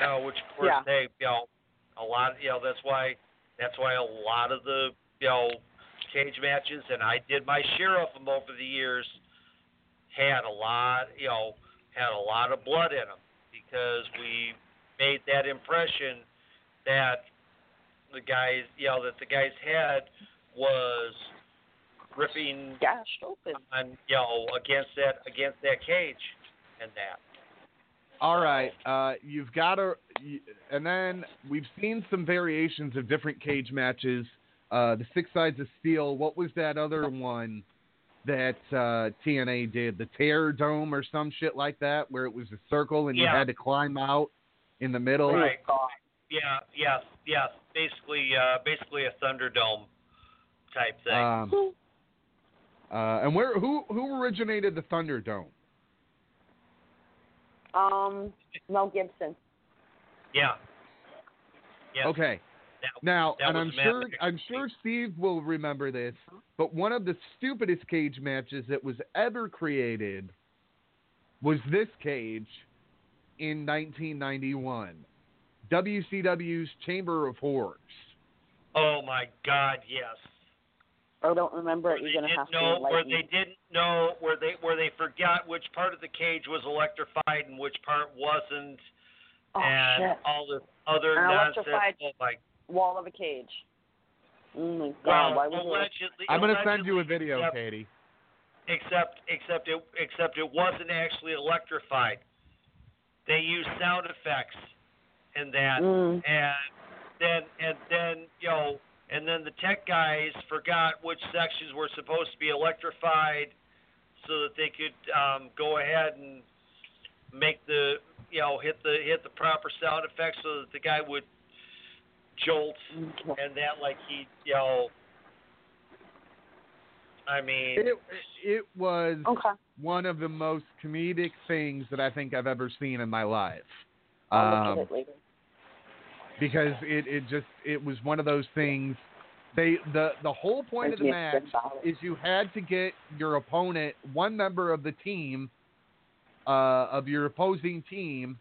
no which of course Yeah. they you know a lot you know that's why that's why a lot of the you know cage matches, and I did my share of them over the years. Had a lot, you know, had a lot of blood in them because we made that impression that the guys, you know, that the guy's head was ripping Gashed open. on, you know, against that against that cage, and that. All right, uh, you've got to, and then we've seen some variations of different cage matches. Uh, the Six Sides of Steel. What was that other one that uh, TNA did? The Terror Dome or some shit like that, where it was a circle and you had to climb out in the middle. Right. Yeah. Yes. Yes. Basically, uh, basically a Thunderdome type thing. Um, uh, and where who who originated the Thunderdome? Um, Mel Gibson. yeah. Yeah. Okay. That- Now, that and I'm sure I'm sure Steve will remember this, but one of the stupidest cage matches that was ever created was this cage in 1991. WCW's Chamber of Horrors. Oh my God! Yes. I don't remember Where it. they You're gonna didn't to know, where they didn't know, where they where they forgot which part of the cage was electrified and which part wasn't, Oh and shit! all this other An nonsense. electrified- Oh my Wall of a cage. Oh my god! Well, Why allegedly, I'm going to send you a video, except, Katie. except except it except it wasn't actually electrified. They used sound effects in that, Mm. and then and then you know, and then the tech guys forgot which sections were supposed to be electrified, so that they could um, go ahead and make the you know hit the hit the proper sound effects so that the guy would jolt and that like he you know I mean, It it was Okay. one of the most comedic things that I think I've ever seen in my life. I'll Um, look at it later. Because it, it just it was one of those things. They the the whole point of the match is you had to get your opponent one member of the team uh, of your opposing team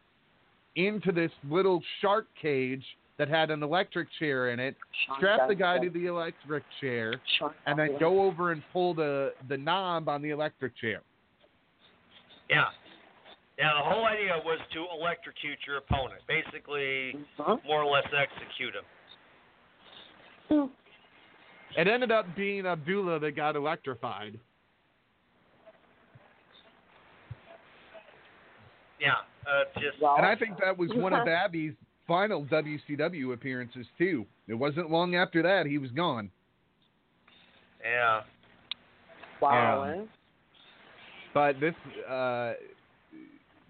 into this little shark cage that had an electric chair in it strap the guy to the electric chair and then go over and pull the the knob on the electric chair. Yeah. Yeah, the whole idea was to electrocute your opponent. Basically, Mhm. more or less execute him. it ended up being abdullah that got electrified Yeah, uh, just Well, And I think that was one of Abby's final WCW appearances too. It wasn't long after that he was gone. yeah. wow. um? But this uh,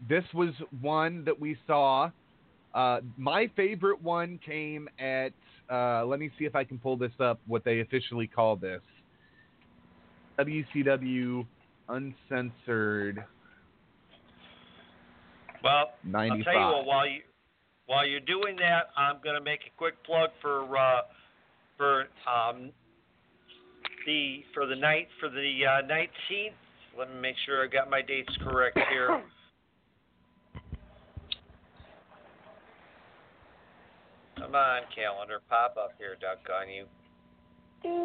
this was one that we saw. Uh, my favorite one came at. Uh, let me see if I can pull this up. What they officially call this. WCW Uncensored Well, I'll tell you what. While you while you're doing that, I'm going to make a quick plug for uh, for um, the for the night for the uh, 19th. Let me make sure I got my dates correct here. Come on, calendar, pop up here, duck on you. All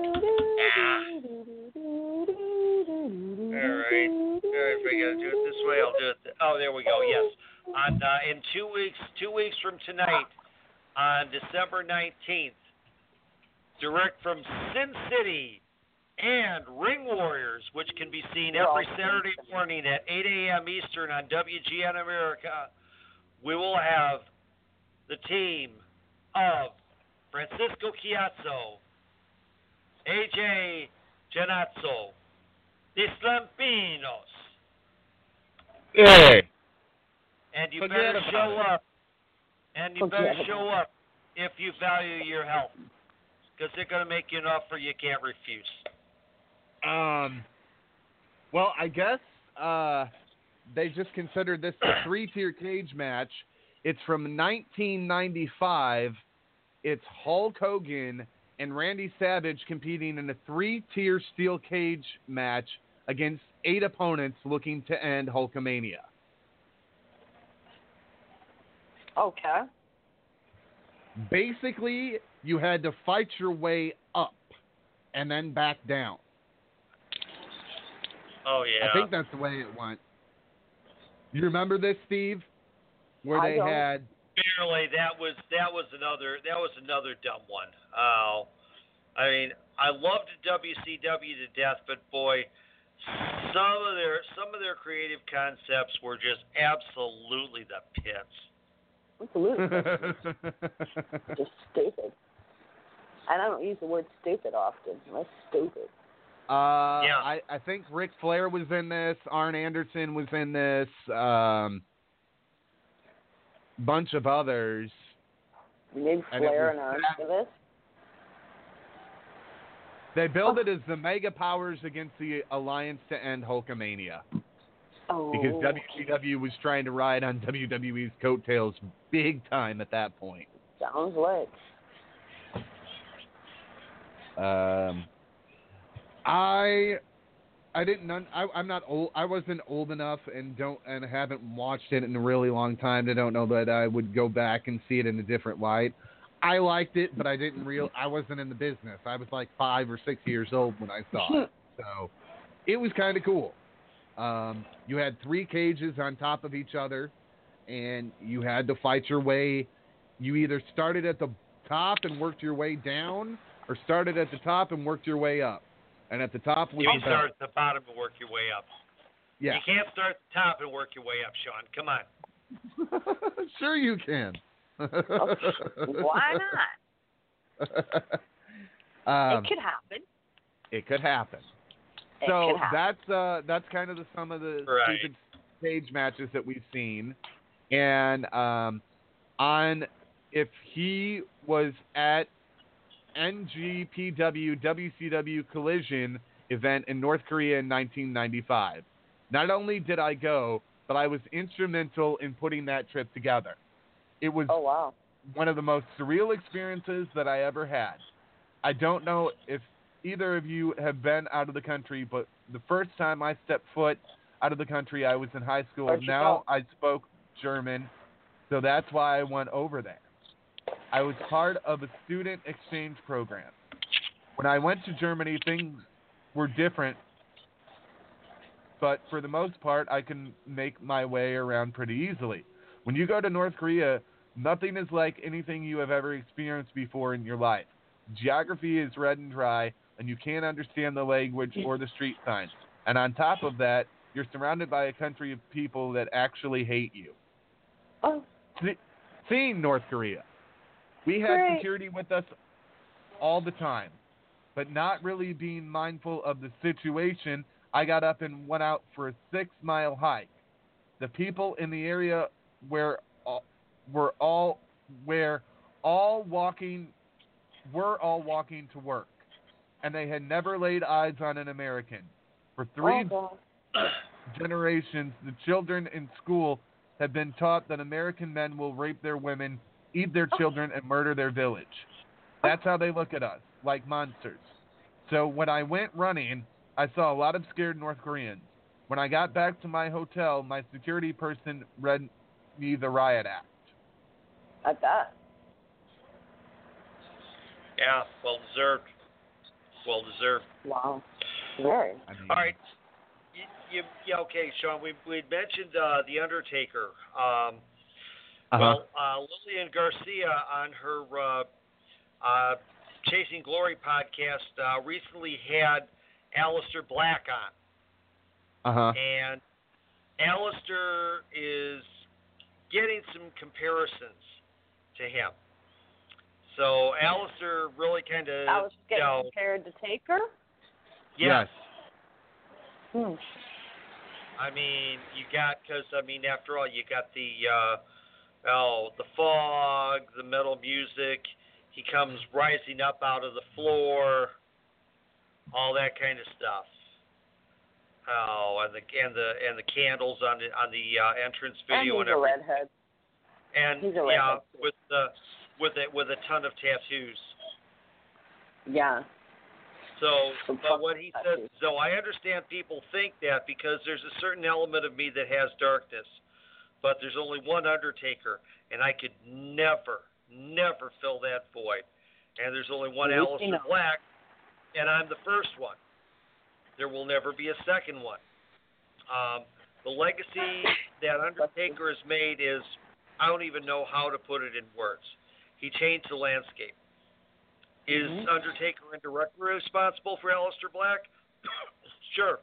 right. All right, if I gotta do it this way, I'll do it. Th- oh, there we go. Yes. On uh, in two weeks, two weeks from tonight, on December nineteenth, direct from Sin City and Ring Warriors, which can be seen every Saturday morning at 8 a.m. Eastern on WGN America. We will have the team of Francisco Chiazzo, AJ Janazzo, the Slampinos, Hey. and you Forget better show it. up. And you Forget better about show up if you value your health, because they're going to make you an offer you can't refuse. Um, well, I guess uh, they just considered this a three-tier cage match. It's from 1995. It's Hulk Hogan and Randy Savage competing in a three-tier steel cage match against eight opponents looking to end Hulkamania. Okay. Basically, you had to fight your way up and then back down. Oh yeah. I think that's the way it went. You remember this, Steve? Where I they don't. had barely that was that was another that was another dumb one. Oh, I mean, I loved WCW to death, but boy, some of their some of their creative concepts were just absolutely the pits. Absolutely. Just stupid. And I don't use the word stupid often. That's stupid. Uh, Yeah. I, I think Ric Flair was in this. Arn Anderson was in this. Um, bunch of others. Maybe Flair and Arn that- for this. They billed it as the Mega Powers against the Alliance to end Hulkamania Oh. because WCW was trying to ride on WWE's coattails big time at that point. Sounds lit. Um, I I didn't. I, I'm not old. I wasn't old enough and don't and haven't watched it in a really long time to don't know that I would go back and see it in a different light. I liked it, but I didn't real. I wasn't in the business. I was like five or six years old when I saw it, so it was kind of cool. Um, you had three cages on top of each other, and you had to fight your way. You either started at the top and worked your way down, or started at the top and worked your way up. And at the top was You start at the bottom and work your way up. Yeah, You can't start at the top and work your way up, Sean. Come on. sure you can. Why not? um, it could happen. it could happen. It so could happen. that's uh that's kind of the sum of the Right. stupid stage matches that we've seen, and um, on if he was at NJPW WCW Collision event in North Korea in 1995. Not only did I go, but I was instrumental in putting that trip together. It was Oh wow. one of the most surreal experiences that I ever had. I don't know if either of you have been out of the country, but the first time I stepped foot out of the country, I was in high school. Now I spoke German, so that's why I went over there. I was part of a student exchange program. When I went to Germany, things were different, but for the most part, I can make my way around pretty easily. When you go to North Korea, nothing is like anything you have ever experienced before in your life. Geography is red and dry, and you can't understand the language or the street signs. And on top of that, you're surrounded by a country of people that actually hate you. Oh, Se- Seeing North Korea, we had Great. security with us all the time, but not really being mindful of the situation. I got up and went out for a six mile hike. The people in the area where all, were all where all walking were all walking to work, and they had never laid eyes on an American. For three oh, generations, the children in school have been taught that American men will rape their women, eat their children, and murder their village. That's how they look at us, like monsters. So when I went running, I saw a lot of scared North Koreans. When I got back to my hotel, my security person read me the riot act. At that. Yeah, well deserved. Well deserved. Wow. Very. I mean, All right. You, you, yeah, okay, Sean. We we mentioned uh, the Undertaker. Um, Uh-huh. Well, uh, Lillian Garcia on her uh, uh, Chasing Glory podcast uh, recently had Aleister Black on, Uh-huh. and Aleister is getting some comparisons to him. So Aleister really kind of, I was you getting know, compared to Taker. yeah, Yes. Hmm. I mean, you got because I mean, after all, you got the uh, oh, the fog, the metal music. He comes rising up out of the floor, all that kind of stuff. Oh, and the and the and the candles on the on the uh, entrance And video he's and a redhead. And he's a yeah, redhead, with the with it with a ton of tattoos. Yeah. So, but what he says, so I understand people think that because there's a certain element of me that has darkness, but there's only one Undertaker, and I could never, never fill that void. And there's only one Aleister know. Black, and I'm the first one. There will never be a second one. Um, the legacy that Undertaker has made is, I don't even know how to put it in words. He changed the landscape. Is Mhm. Undertaker indirectly responsible for Aleister Black? sure,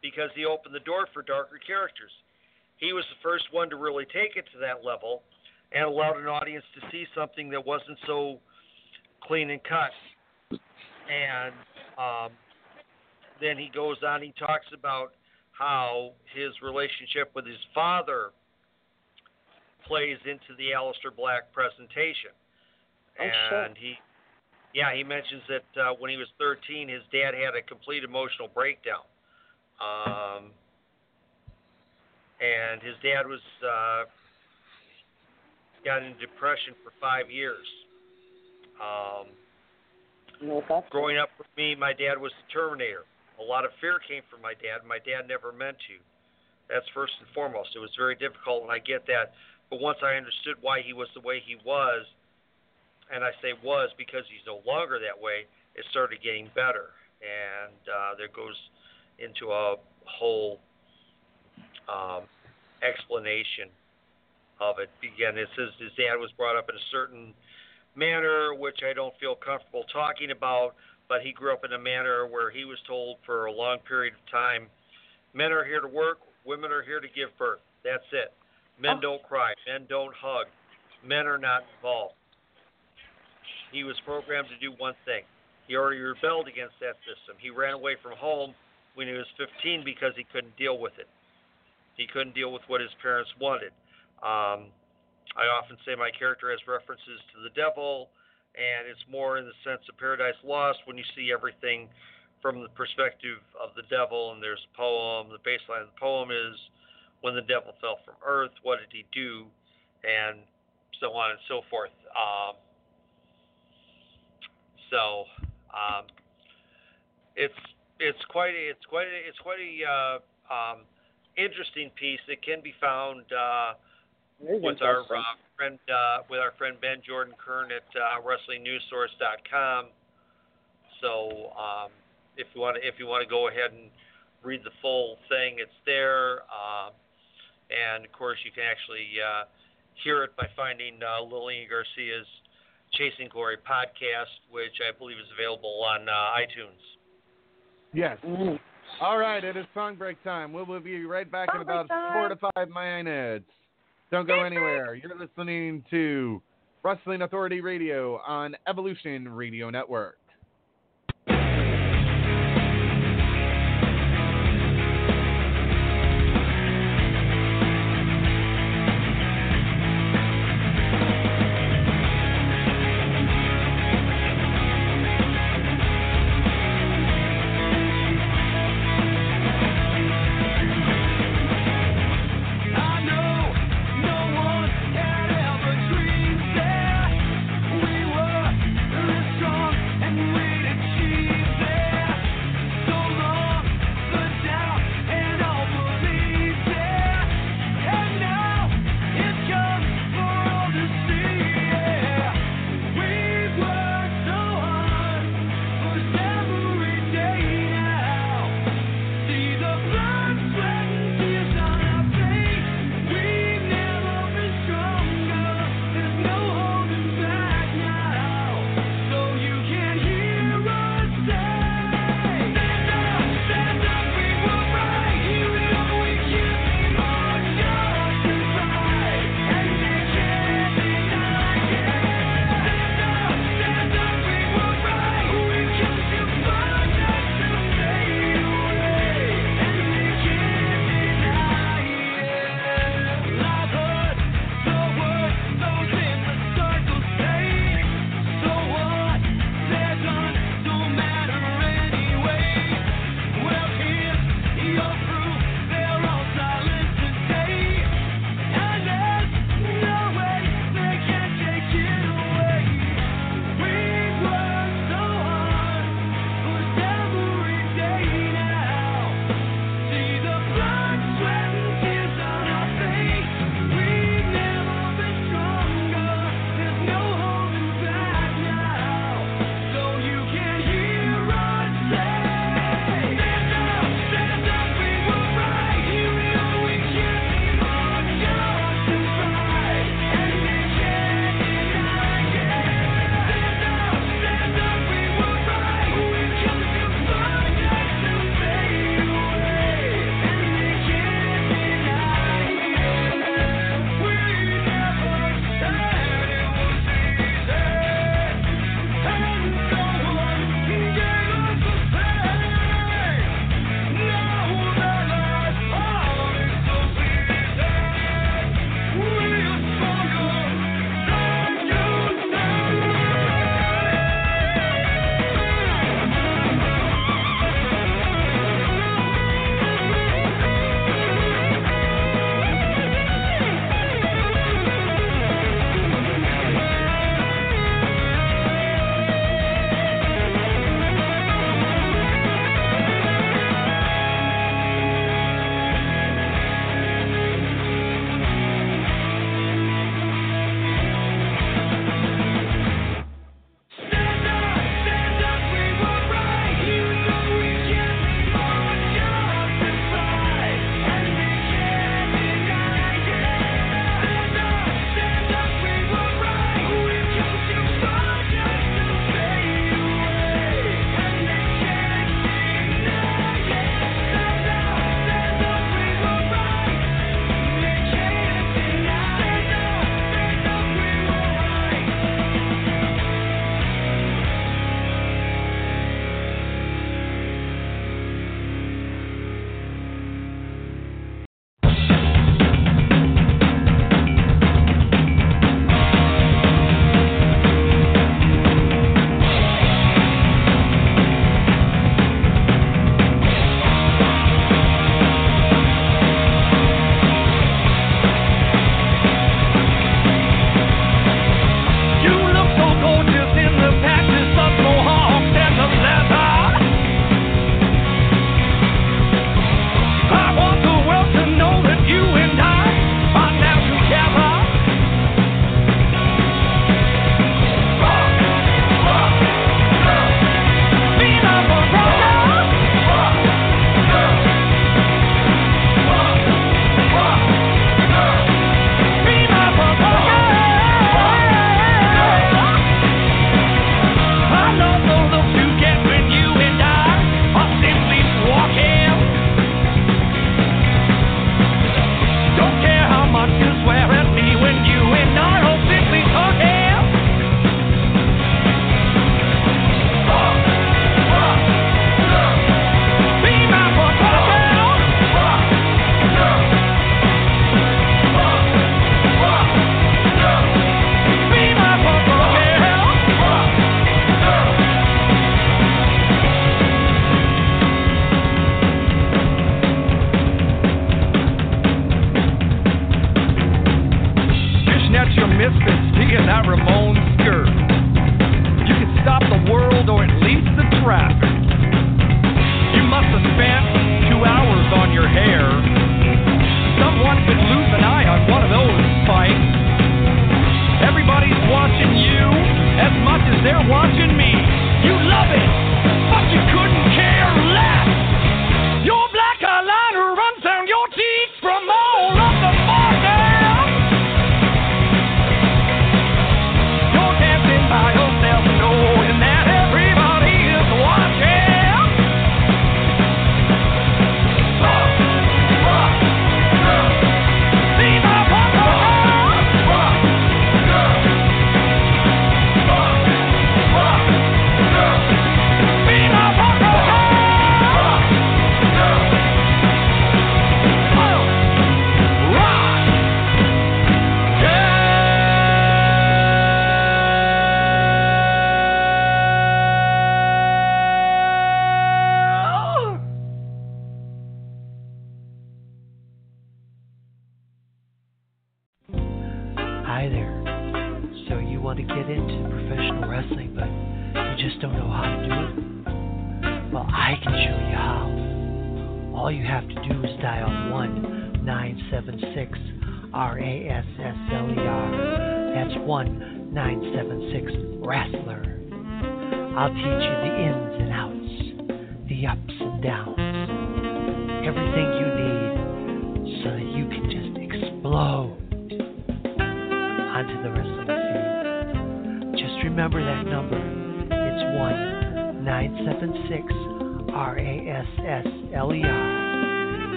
because he opened the door for darker characters. He was the first one to really take it to that level and allowed an audience to see something that wasn't so clean and cut. And um, then he goes on, he talks about how his relationship with his father plays into the Aleister Black presentation. Oh, sure. and he yeah, he mentions that uh, when he was 13, his dad had a complete emotional breakdown. Um, and his dad was uh, got in depression for five years. Um, You know what that's growing up with me, my dad was the Terminator. A lot of fear came from my dad. My dad never meant to. That's first and foremost. It was very difficult, and I get that. But once I understood why he was the way he was, and I say was because he's no longer that way, it started getting better. And uh, there goes into a whole um, explanation of it. Again, it says his dad was brought up in a certain manner, which I don't feel comfortable talking about, but he grew up in a manner where he was told for a long period of time men are here to work, women are here to give birth. That's it. Men Oh. don't cry, men don't hug, men are not involved. He was programmed to do one thing. He already rebelled against that system. He ran away from home when he was 15 because he couldn't deal with it. He couldn't deal with what his parents wanted. Um, I often say my character has references to the devil, and it's more in the sense of Paradise Lost when you see everything from the perspective of the devil, and there's a poem. The baseline of the poem is, "When the devil fell from earth, what did he do?" and so on and so forth. Um, so um, it's it's quite a, it's quite a, it's quite a uh, um, interesting piece that can be found uh, It is with our interesting. uh, friend uh, with our friend Ben Jordan Kern at uh, WrestlingNewsSource.com. So um, if you want to if you want to go ahead and read the full thing, it's there. Um, and of course, you can actually uh, hear it by finding uh, Lillian Garcia's Chasing Glory podcast, which I believe is available on uh, iTunes. Yes. Mm. All right, it is song break time. We will be right back in Song break about four to five minutes. Don't go anywhere. You're listening to Wrestling Authority Radio on Evolution Radio Network.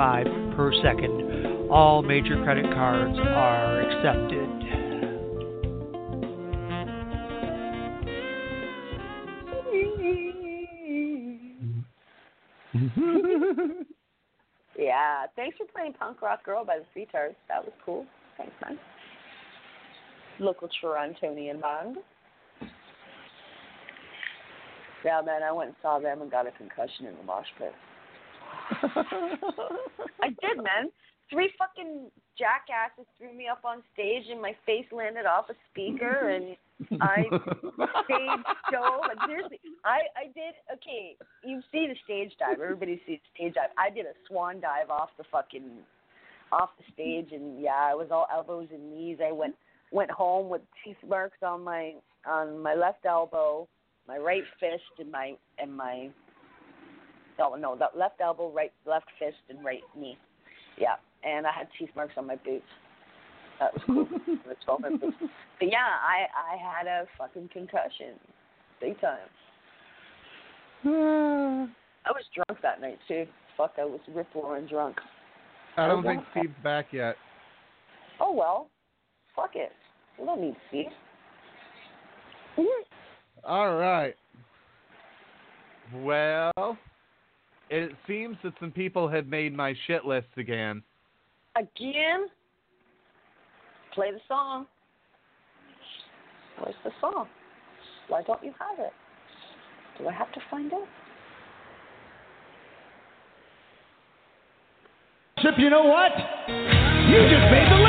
$29.95 per second. All major credit cards are accepted. yeah, thanks for playing Punk Rock Girl by the Streetards. That was cool. Thanks, man. Local Torontonian band. Yeah, man, I went and saw them and got a concussion in the mosh pit. I did, man. Three fucking jackasses threw me up on stage and my face landed off a speaker and I stage dove. Like seriously, I I did okay. You see the stage dive. Everybody sees stage dive. I did a swan dive off the fucking off the stage and yeah, I was all elbows and knees. I went went home with teeth marks on my on my left elbow, my right fist, and my and my no no the left elbow, right left fist, and right knee. Yeah, and I had teeth marks on my boots. That was cool. The 12 my boots. But yeah, I I had a fucking concussion, big time. I was drunk that night too. Fuck, I was rip roaring drunk. I don't think Steve's back yet. Oh well, fuck it. We don't need Steve. Mm-hmm. All right. Well, it seems that some people have made my shit list again. Again? Play the song. Where's the song? Why don't you have it? Do I have to find it? Chip, you know what? You just made the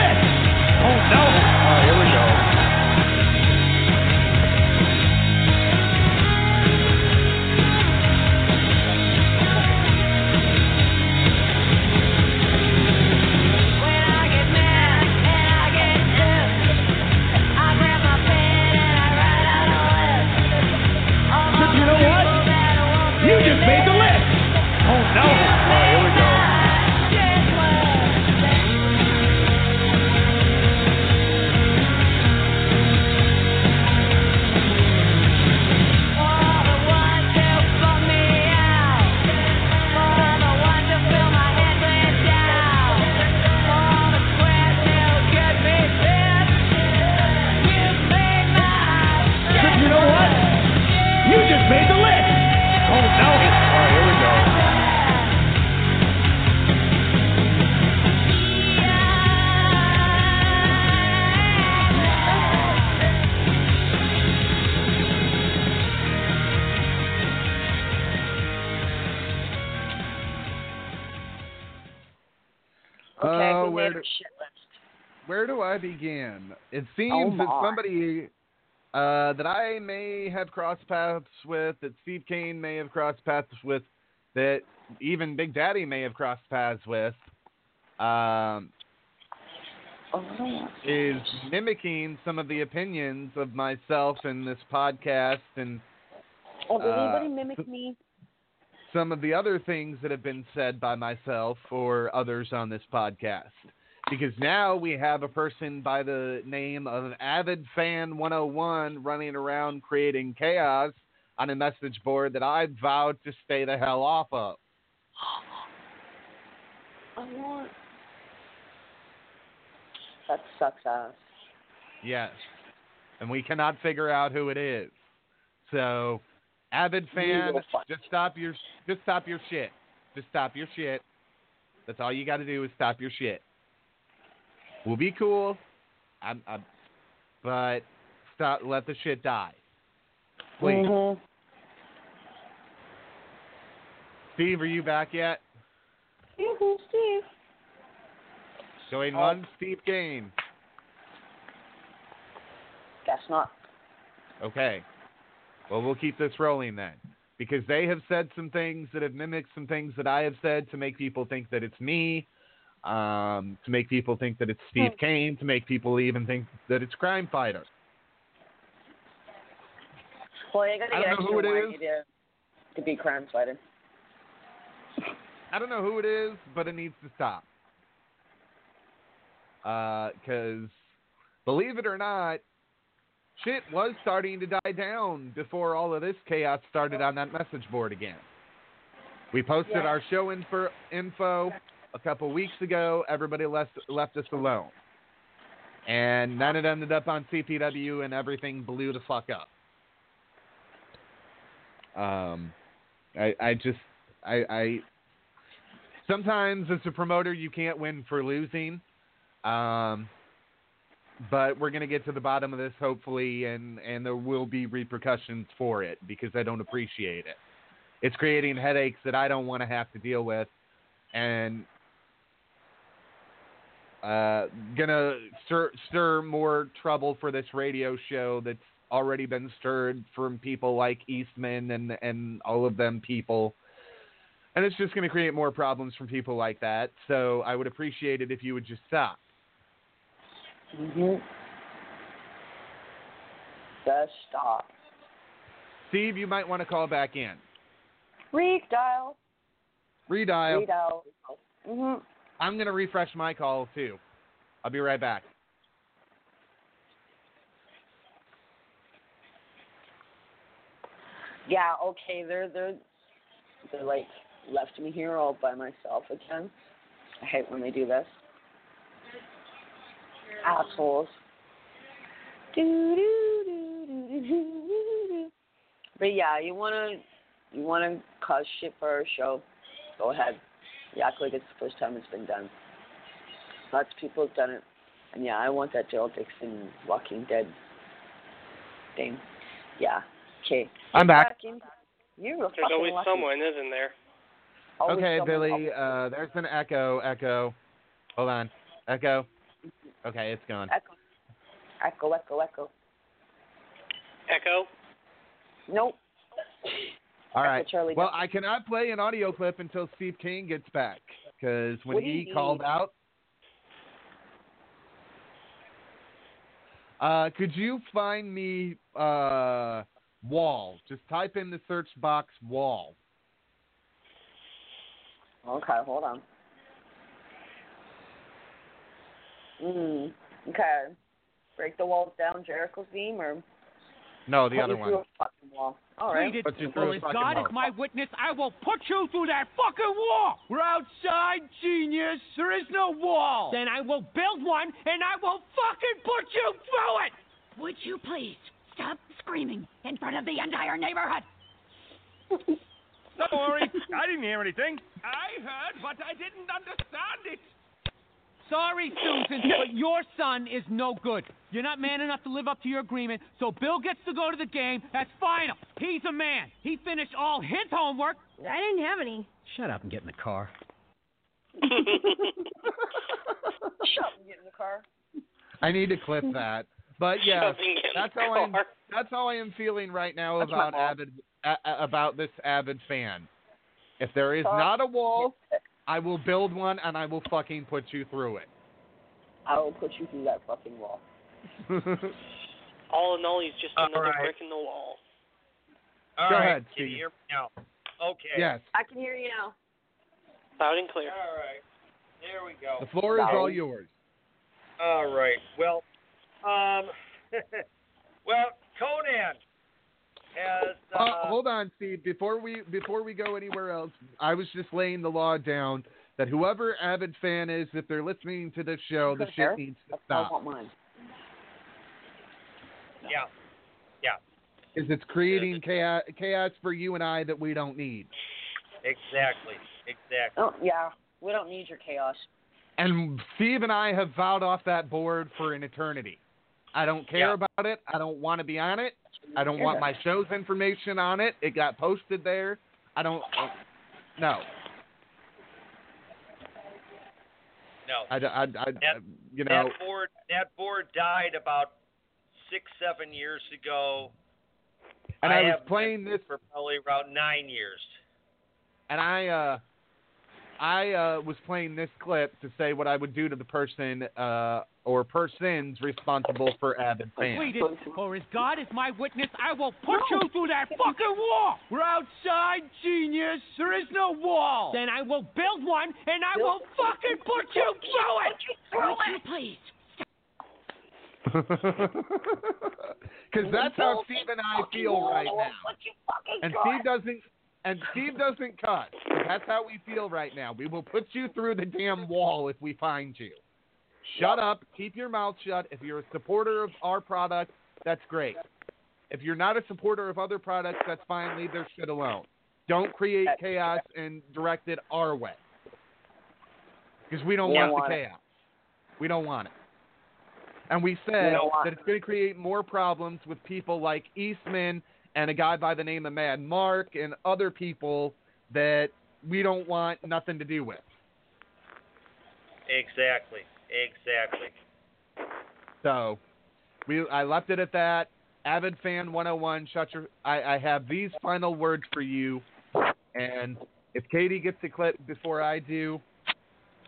Where do I begin? It Oh, seems that somebody uh, that I may have crossed paths with, that Steve Kane may have crossed paths with, that even Big Daddy may have crossed paths with, um, Oh, is mimicking some of the opinions of myself in this podcast and oh did Uh, anybody mimic me? some of the other things that have been said by myself or others on this podcast. Because now we have a person by the name of Avid Fan 101 running around creating chaos on a message board that I vowed to stay the hell off of. I want. That sucks ass. Yes. And we cannot figure out who it is. So, Avid Fan, just stop your just stop your shit. Just stop your shit. That's all you got to do is stop your shit. We'll be cool. I'm, I'm but stop. Let the shit die. Please. Mhm. Steve, are you back yet? Mhm, Steve. Going Uh, one, Steve Kane. Guess not. Okay. Well, we'll keep this rolling then. Because they have said some things that have mimicked some things that I have said to make people think that it's me, um, to make people think that it's Steve Hmm. Kane, to make people even think that it's Crime Fighter. Well, you gotta I get don't know extra who it is. to, to be crime fighter. I don't know who it is, but it needs to stop. Because, believe it or not, shit was starting to die down before all of this chaos started on that message board again. We posted Yeah. our show info, info a couple weeks ago. Everybody left left us alone, and then it ended up on CPW, and everything blew the fuck up. Um, I I just I I sometimes as a promoter you can't win for losing. Um, but we're going to get to the bottom of this hopefully and and there will be repercussions for it because I don't appreciate it. It's creating headaches that I don't want to have to deal with and uh gonna stir, stir more trouble for this radio show that's already been stirred from people like Eastman and and all of them people and it's just going to create more problems from people like that. So I would appreciate it if you would just stop. Mhm. Just stop. Steve, you might want to call back in. Redial. Redial. Redial. Mhm. I'm going to refresh my call too. I'll be right back. Yeah. Okay. They're they're they're like left me here all by myself again. I hate when they do this. Assholes. Do do do do do do. But yeah, you wanna you wanna cause shit for our show? Go ahead. You act like it's the first time it's been done. Lots of people have done it. And yeah, I want that Daryl Dixon Walking Dead thing. Yeah. Okay. I'm back. You're a There's fucking always lucky. someone, isn't there? Always okay, someone, Billy, always uh, there's an echo. Echo. Hold on. Echo. Okay, it's gone. Echo. Echo, echo, echo. Echo. Nope. All right. Charlie Well. I cannot play an audio clip until Steve King gets back because when he called out. Uh, could you find me uh, wall? Just type in the search box wall. Okay, hold on. Mm. Okay. Break the walls down, Jericho's beam, or No, the other one. a fucking wall. All right. Read it. Put you through Well, a if fucking God wall. is my witness, I will put you through that fucking wall. We're outside, genius. There is no wall. Then I will build one, and I will fucking put you through it. Would you please stop screaming in front of the entire neighborhood? Don't worry, I didn't hear anything. I heard, but I didn't understand it. Sorry, Susan, but your son is no good. You're not man enough to live up to your agreement, so Bill gets to go to the game. That's final. He's a man. He finished all his homework. I didn't have any. Shut up and get in the car. Shut up and get in the car. I need to clip that. But yeah, Shut up and get in that's how I'm. That's how I am feeling right now That's about avid a, a- about this avid fan. If there is not a wall, I will build one and I will fucking put you through it. I will put you through that fucking wall. All in all, he's just All another right. brick in the wall. All Go right, ahead, Can you hear me now? Okay. yes, I can hear you now. Loud and clear. All right. There we go. the floor is all yours. All right. Well, um, well, Konnan has. Uh, Uh, hold on, Steve. Before we before we go anywhere else, I was just laying the law down that whoever avid fan is, if they're listening to this show, the Sure. shit needs to That's I stop. want mine. yeah. Yeah. Because it's creating chaos, chaos for you and I that we don't need. Exactly. Exactly. Oh yeah, we don't need your chaos. And Steve and I have vowed off that board for an eternity. I don't care Yeah. about it. I don't want to be on it. I don't want my show's information on it. It got posted there. I don't. uh, no. No. I, I, I, That- you know. that board that board died about six seven years ago. And I was have playing this- for probably about nine years. and I uh I uh was playing this clip to say what I would do to the person uh or persons responsible for avid fans. Completed, or as God is my witness, I will put you through that fucking wall. We're outside, genius. There is no wall. Then I will build one, and I will fucking put you through it. Would you please? Because that's how Steve and I feel right now. And Steve doesn't and Steve doesn't cut. That's how we feel right now. We will put you through the damn wall if we find you. Shut up. Keep your mouth shut. If you're a supporter of our product, that's great. If you're not a supporter of other products, that's fine. Leave their shit alone. Don't create chaos and direct it our way. Because we don't We don't want want the it. chaos. We don't want it. And we We said don't that it's going to create more problems with people like Eastman and a guy by the name of Mad Mark and other people that we don't want nothing to do with. Exactly. Exactly. So we I left it at that. Avid fan 101, shut your I, I have these final words for you and if Katie gets the clip before I do,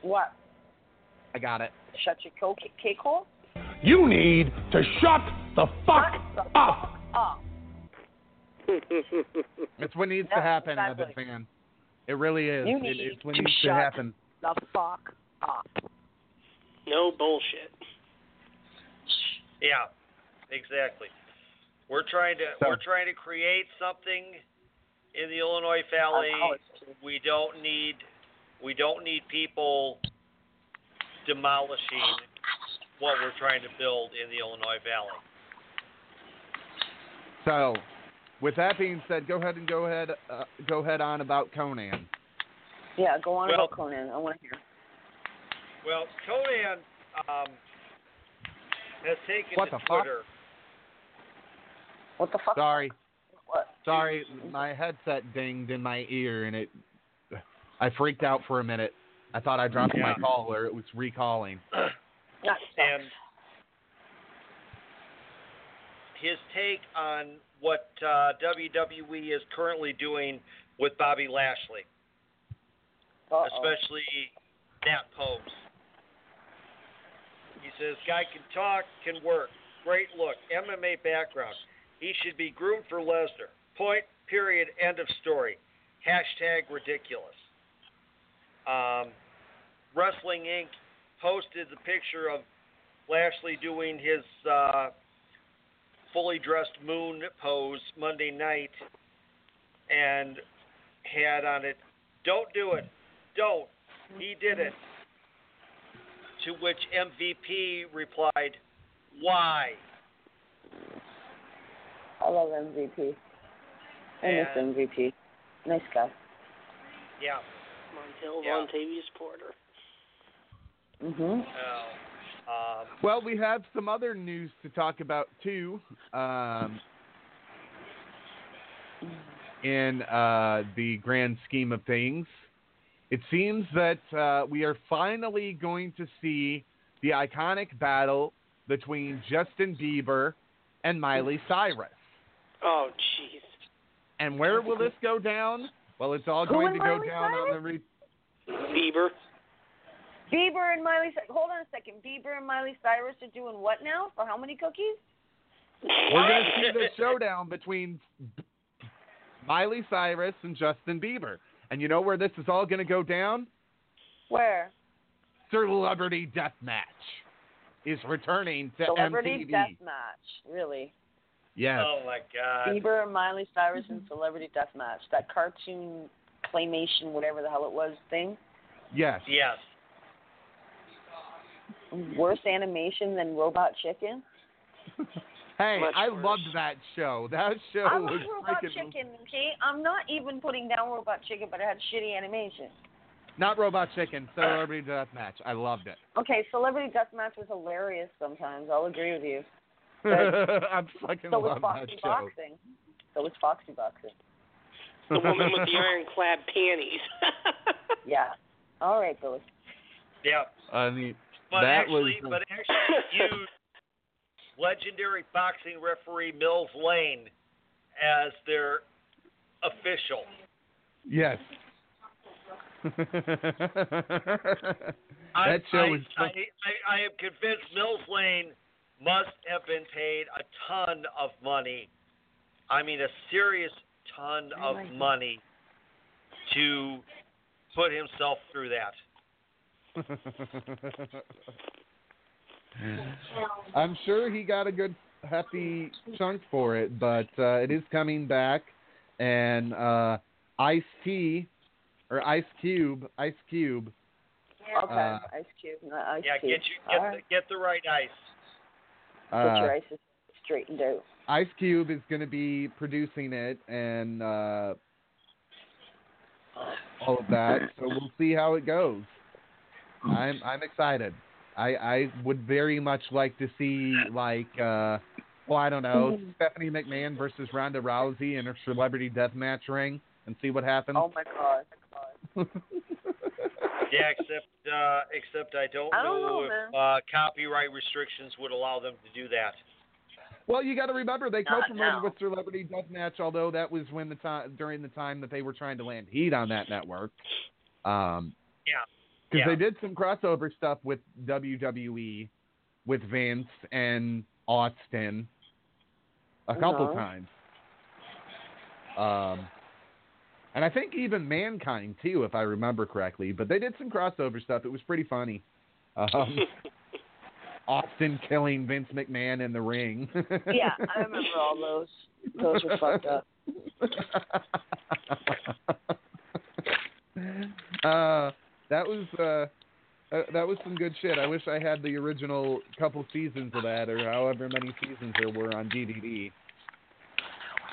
What? I got it. Shut your coke cake hole? You need to shut the fuck up. Oh. It's what needs to happen, exactly. Avid fan. It really is. You It- need it's what to needs to shut happen. the fuck up. No bullshit. Yeah. Exactly. We're trying to So- we're trying to create something in the Illinois Valley. We don't need we don't need people demolishing what we're trying to build in the Illinois Valley. So, with that being said, go ahead and go ahead uh, go ahead on about Konnan. Yeah, go on Well- about Konnan. I want to hear. Well, Konnan um, has taken What to the fuck? What the fuck? Sorry. What? Sorry, my headset dinged in my ear and it I freaked out for a minute. I thought I dropped my Yeah. call or it was recalling. That and his take on what uh, WWE is currently doing with Bobby Lashley, Uh-oh. especially that pose. Says, "Guy can talk, can work, great look, MMA background. He should be groomed for Lesnar. Point. Period. End of story. Hashtag ridiculous." Um, Wrestling Inc. posted the picture of Lashley doing his uh, fully dressed moon pose Monday night and had on it, Don't do it. Don't. He did it. To which MVP replied, Why? I love MVP. I miss MVP. Nice guy. Yeah. Montel Yeah. Vontavious Porter. Mhm. Uh, um, Well, we have some other news to talk about too. Um, in uh, the grand scheme of things, it seems that uh, we are finally going to see the iconic battle between Justin Bieber and Miley Cyrus. Oh, jeez. And where will this go down? Well, it's all Who going to go Miley down on the re- Bieber. Bieber and Miley. Hold on a second. Bieber and Miley Cyrus are doing what now? For how many cookies? We're going to see the showdown between Miley Cyrus and Justin Bieber. And you know where this is all going to go down? Where? Celebrity Deathmatch is returning to Celebrity MTV. Deathmatch. Really? Yes. oh my God. Bieber and Miley Cyrus and mm-hmm. Celebrity Deathmatch. That cartoon claymation, whatever the hell it was, thing. Yes. Yes. Worse animation than Robot Chicken. Hey, Much I worse. loved that show. That show I was Robot freaking Chicken, okay? I'm not even putting down Robot Chicken, but it had shitty animation. not Robot Chicken, Celebrity Deathmatch. I loved it. Okay, Celebrity Deathmatch was hilarious sometimes. I'll agree with you. I'm fucking so was love that Foxy show. Boxing. So was Foxy Boxing. The woman with the ironclad panties. Yeah. All right, Billy. Yeah. I mean, But that actually, was. but actually used legendary boxing referee Mills Lane as their official. Yes. I, that show I, was. I, I, I am convinced Mills Lane must have been paid a ton of money. I mean, a serious ton of money to put himself through that. I'm sure he got a good hefty chunk for it, but uh, it is coming back, and uh, Ice T or Ice Cube, Ice Cube. Okay. Uh, Ice Cube. not Ice Yeah, Cube. get you get All the, get the right ice. Get your Uh, ices straightened out. Ice Cube is going to be producing it and uh, all of that. So we'll see how it goes. I'm I'm excited. I I would very much like to see like uh, well I don't know Stephanie McMahon versus Ronda Rousey in a celebrity death match ring and see what happens. Oh my god. Yeah, except uh, except I don't, I don't know, if man. uh, copyright restrictions would allow them to do that. Well, you got to remember they co-promoted with Celebrity Deathmatch, although that was when the time during the time that they were trying to land heat on that network. Um, Yeah. Because Yeah. they did some crossover stuff with WWE, with Vince and Austin, a couple Uh-huh. times. Um, and I think even Mankind too, if I remember correctly. But they did some crossover stuff. It was pretty funny. Um, Austin killing Vince McMahon in the ring. Yeah, I remember all those. Those were fucked up. uh, that was uh, uh, that was some good shit. I wish I had the original couple seasons of that, or however many seasons there were on DVD.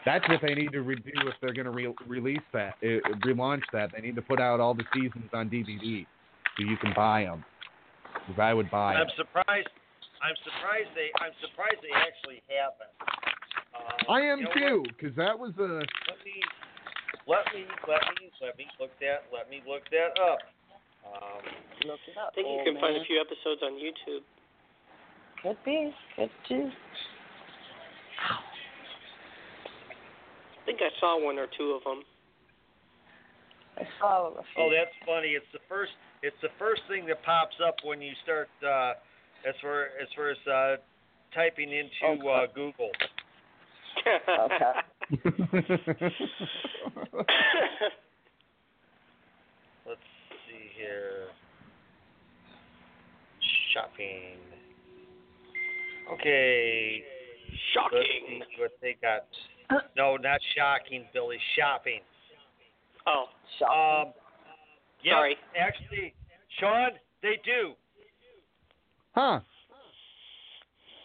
That's what they need to redo if they're going to re- release that, uh, relaunch that. They need to put out all the seasons on DVD so you can buy them. Because I would buy I'm them. surprised. I'm surprised they. I'm surprised they actually haven't. Uh, I am you know too, because that was a. Let me, let me, let me, let me look that. Let me look that up. Look it up. I think you old can find a few episodes on YouTube. Could be. Could too. I think I saw one or two of them. I saw a few. oh, that's funny. It's the first. It's the first thing that pops up when you start. Uh, as far as far as uh, typing into uh, Google. Okay. Let's see here. Shopping. Okay. Shocking. Let's see what they got. No, not shocking, Billy. Shopping. Oh, Um. Yep, Sorry. Actually, Sean, they do. Huh.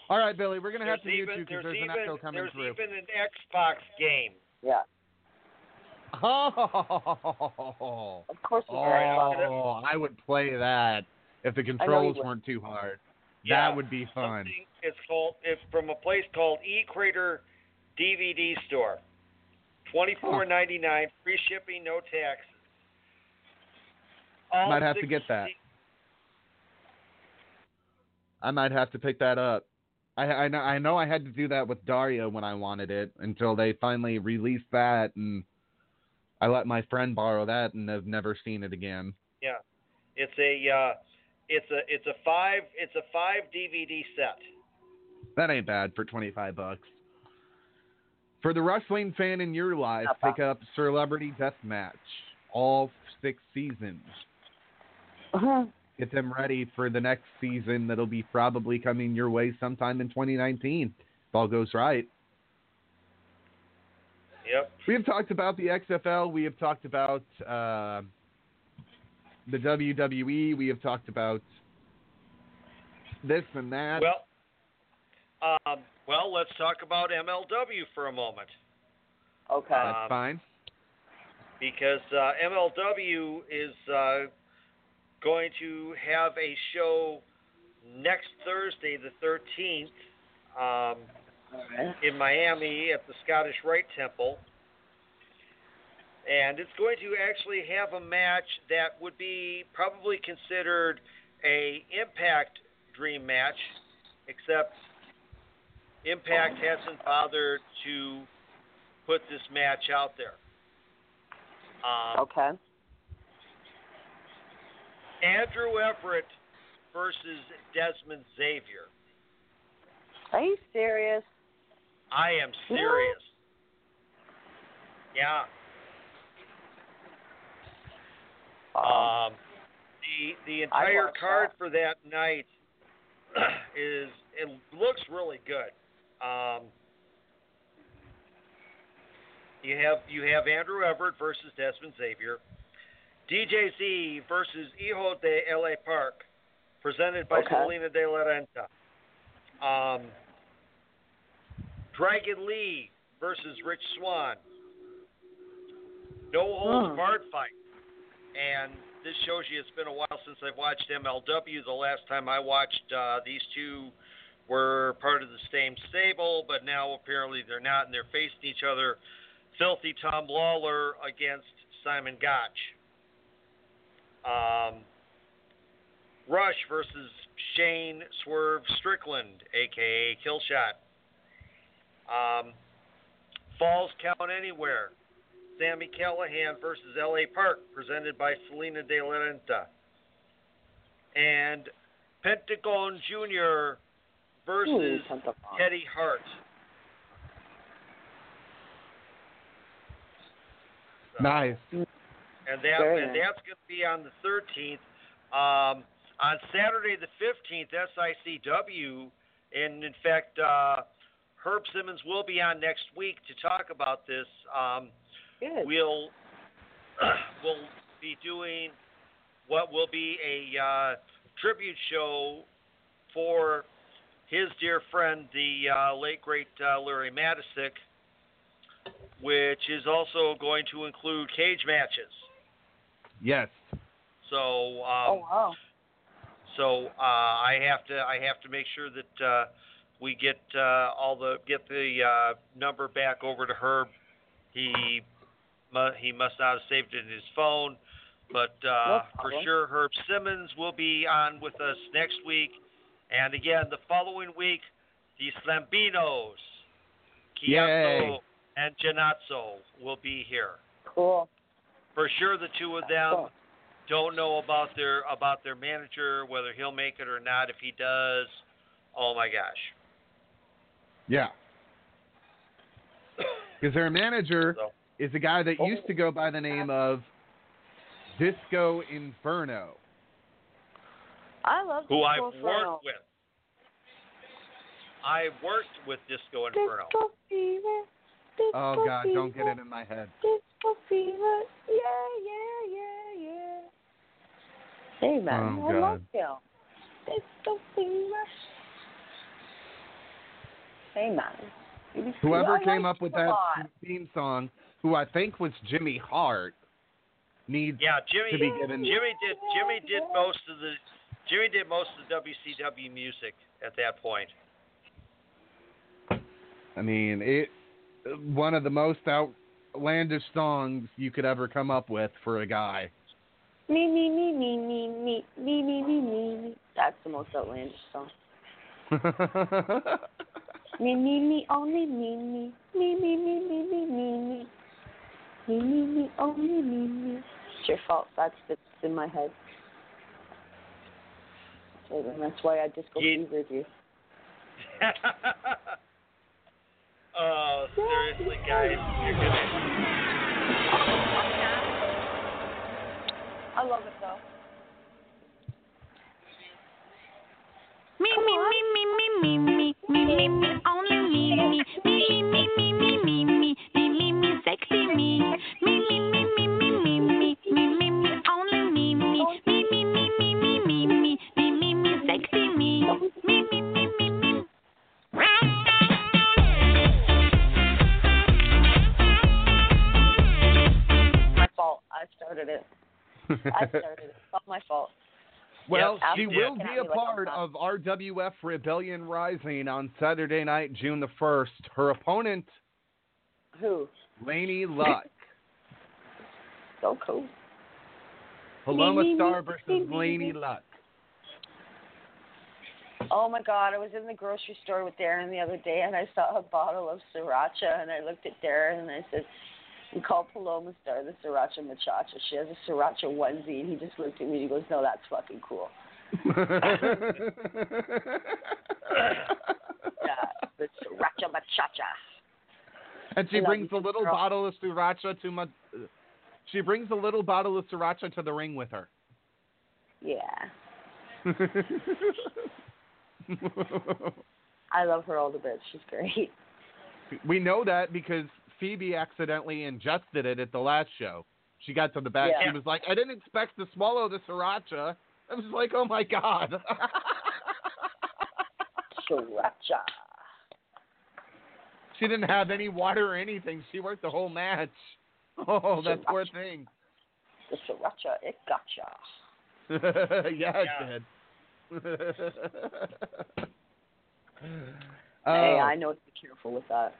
All right, Billy, we're gonna have to even mute you because there's there's an echo coming through. there's through. even an Xbox game. Yeah. Oh, Of course it's oh, I would play that if the controls weren't too hard. Yeah, that would be fun. It's called it's from a place called E Crater DVD Store. Twenty four ninety nine, free shipping, no taxes. All Might have to get that. I might have to pick that up. I I know I know I had to do that with Daria when I wanted it until they finally released that and I let my friend borrow that and have never seen it again. Yeah, it's a uh, it's a it's a five it's a five DVD set. That ain't bad for 25 bucks. For the wrestling fan in your life, pick up Celebrity Deathmatch, all six seasons. Uh-huh. Get them ready for the next season that'll be probably coming your way sometime in 2019, if all goes right. Yep. We have talked about the XFL. We have talked about uh, the WWE. We have talked about this and that. Well, um, well, let's talk about MLW for a moment. Okay. That's um, fine. because uh, MLW is uh, going to have a show next Thursday, the 13th, um, in Miami at the Scottish Rite Temple. And it's going to actually have a match that would be probably considered a Impact Dream match, except Impact hasn't bothered to put this match out there. Um, Okay. Andrew Everett versus Dezmond Xavier. Are you serious? I am serious. Yeah. Um, the the entire card for that night is it looks really good. Um, you have you have Andrew Everett versus Dezmond Xavier, DJZ versus Hijo de La Park, presented by Okay. Salina De La Renta. Um, Dragon Lee versus Rich Swann. No holds Hmm. barred fight. And this shows you it's been a while since I've watched MLW. The last time I watched, uh, these two were part of the same stable, but now apparently they're not, and they're facing each other. Filthy Tom Lawlor against Simon Gotch. Um, Rush versus Shane Swerve Strickland, aka Killshot. Um, Falls Count Anywhere. Sami Callihan versus L.A. Park, presented by Salina De La Renta. And Pentagon Jr. versus Ooh, Pentagon. Teddy Hart. So- Nice. and that and nice. that's going to be on the 13th. Um, on Saturday the 15th, SICW, and in fact, uh, Herb Simmons will be on next week to talk about this. Um, Good. we'll we'll be doing what will be a uh, tribute show for his dear friend, the uh, late great uh, Larry Matysik, which is also going to include cage matches. Yes. So, um, oh wow. so uh, I have to I have to make sure that uh, we get uh, all the get the uh, number back over to Herb. He mu- he must not have saved it in his phone, but uh, No for sure Herb Simmons will be on with us next week, and again the following week the Slambinos, Chiazzo and Janazzo will be here. Cool. For sure, the two of them Cool. don't know about their about their manager whether he'll make it or not. If he does, oh my gosh. Yeah. Because their manager So is a guy that used to oh. go by the name of Disco Inferno. I love who Disco I've Inferno. worked with. I worked with Disco Inferno. Disco fever. Disco Oh God, don't get it in my head. Disco fever. Yeah, yeah, yeah, yeah. Hey man, Oh, I love God. him. Disco fever. Hey man. Whoever came up with that theme song, who I think was Jimmy Hart, needs Yeah, Jimmy. to be given. Jimmy did. Jimmy did most of the. Jimmy did most of the WCW music at that point. I mean, it one of the most outlandish songs you could ever come up with for a guy. Me, me, me, me, me, me, me, me, me, me, me. That's the most outlandish song. Me, me, me, only me, me, me, me, me, me, me, me, me, me, me, me, only me, me. It's your fault. That's that's in my head. So then that's why I just disco Ye- fevered you. oh, seriously, guys, you're gonna. I love it though. Me, me, me, me, me, me, me, me, me, me, only me, me, me, me, me, me, me, me, me, me, me, me, started it. I started it. It's not my fault. Well, Yep, she will be a part of RWF Rebellion Rising on Saturday night, June the 1st. Her opponent, Who? Laney Luck. So cool. Paloma Star versus Laney. Luck. Oh my God! I was in the grocery store with Darren the other day, and I saw a bottle of sriracha, and I looked at Darren and I said, "We called Paloma Star the sriracha machacha. She has a sriracha onesie." And he just looked at me and he goes, "No, that's fucking cool." Yeah, the sriracha machacha. and she love brings a little girl. bottle of sriracha to my. She brings a little bottle of sriracha to the ring with her. Yeah, I love her all the bit. She's great. we know that because Phoebe accidentally ingested it at the last show. She got to the back. Yeah. She was like, "I didn't expect to swallow the sriracha." I was like, "Oh my god." Sriracha. she didn't have any water or anything. She worked the whole match. Oh, that poor thing. The sriracha, it gotcha. yeah, it did. Hey, Oh. I know to be careful with that.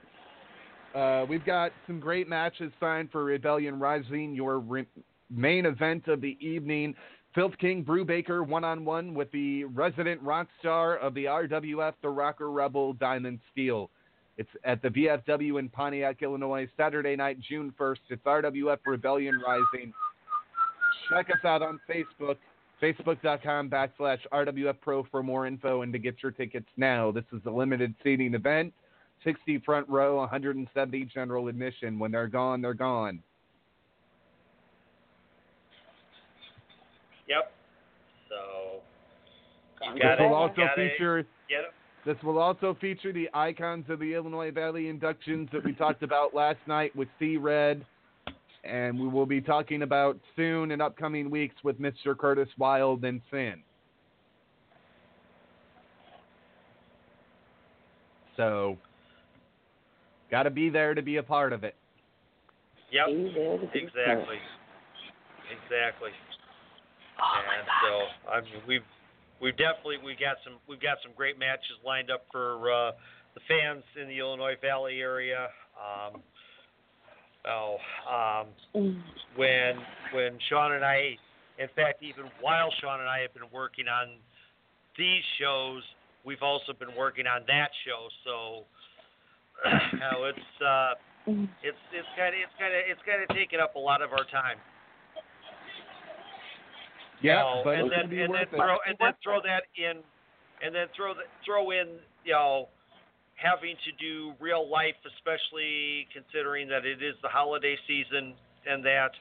Uh, we've got some great matches signed for Rebellion Rising, your re- main event of the evening. Filth King Brew Baker one on one with the resident rock star of the RWF, the Rocker Rebel Diamond Steel. It's at the VFW in Pontiac, Illinois, Saturday night, June 1st. It's RWF Rebellion Rising. Check us out on Facebook, facebook.com backslash RWF Pro for more info and to get your tickets now. This is a limited seating event. 60 front row, 170 general admission. When they're gone, they're gone. Yep. So you This will it. also feature it. this will also feature the icons of the Illinois Valley inductions that we talked about last night with C Red, and we will be talking about soon in upcoming weeks with Mr. Curtis Wild and Sin. So, got to be there to be a part of it. Yep. Be there to be Exactly. Exactly. Oh and so I mean we've we've definitely we got some we've got some great matches lined up for uh, the fans in the Illinois Valley area. Um, oh, um, Mm. when when Sean and I, in fact, even while Sean and I have been working on these shows, we've also been working on that show. So, you know, it's uh, it's it's kind of it's kind of it's kind of taken up a lot of our time. Yeah, know, but and then and then worth it. throw and then throw that in, and then throw the, throw in you know having to do real life, especially considering that it is the holiday season and that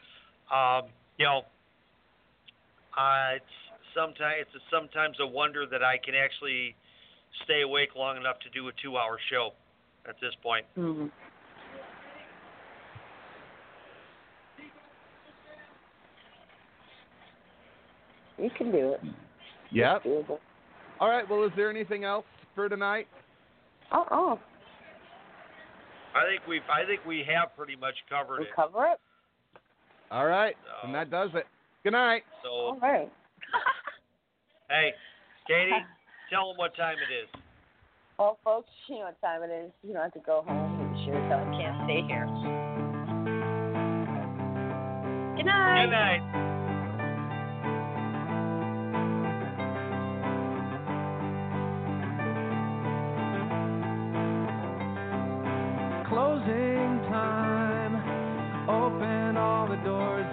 um, you know uh, it's sometimes it's sometimes a wonder that I can actually stay awake long enough to do a two hour show at this point. Mhm. You can do it. Yep. All right. Well, is there anything else for tonight? Oh, oh. I think we've I think we have pretty much covered it. We it. cover it? All right. So- And that does it. Good night. So All right. hey, Katie, tell them what time it is. Well, folks, you know what time it is. You don't have to go home. You sure as hell can't stay here. Good night. Good night. Closing time. Open all the doors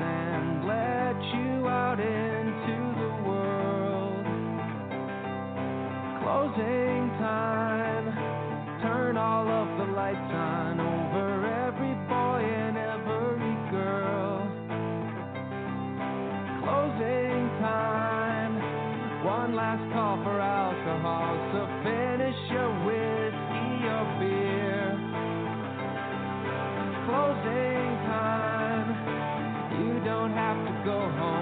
go home,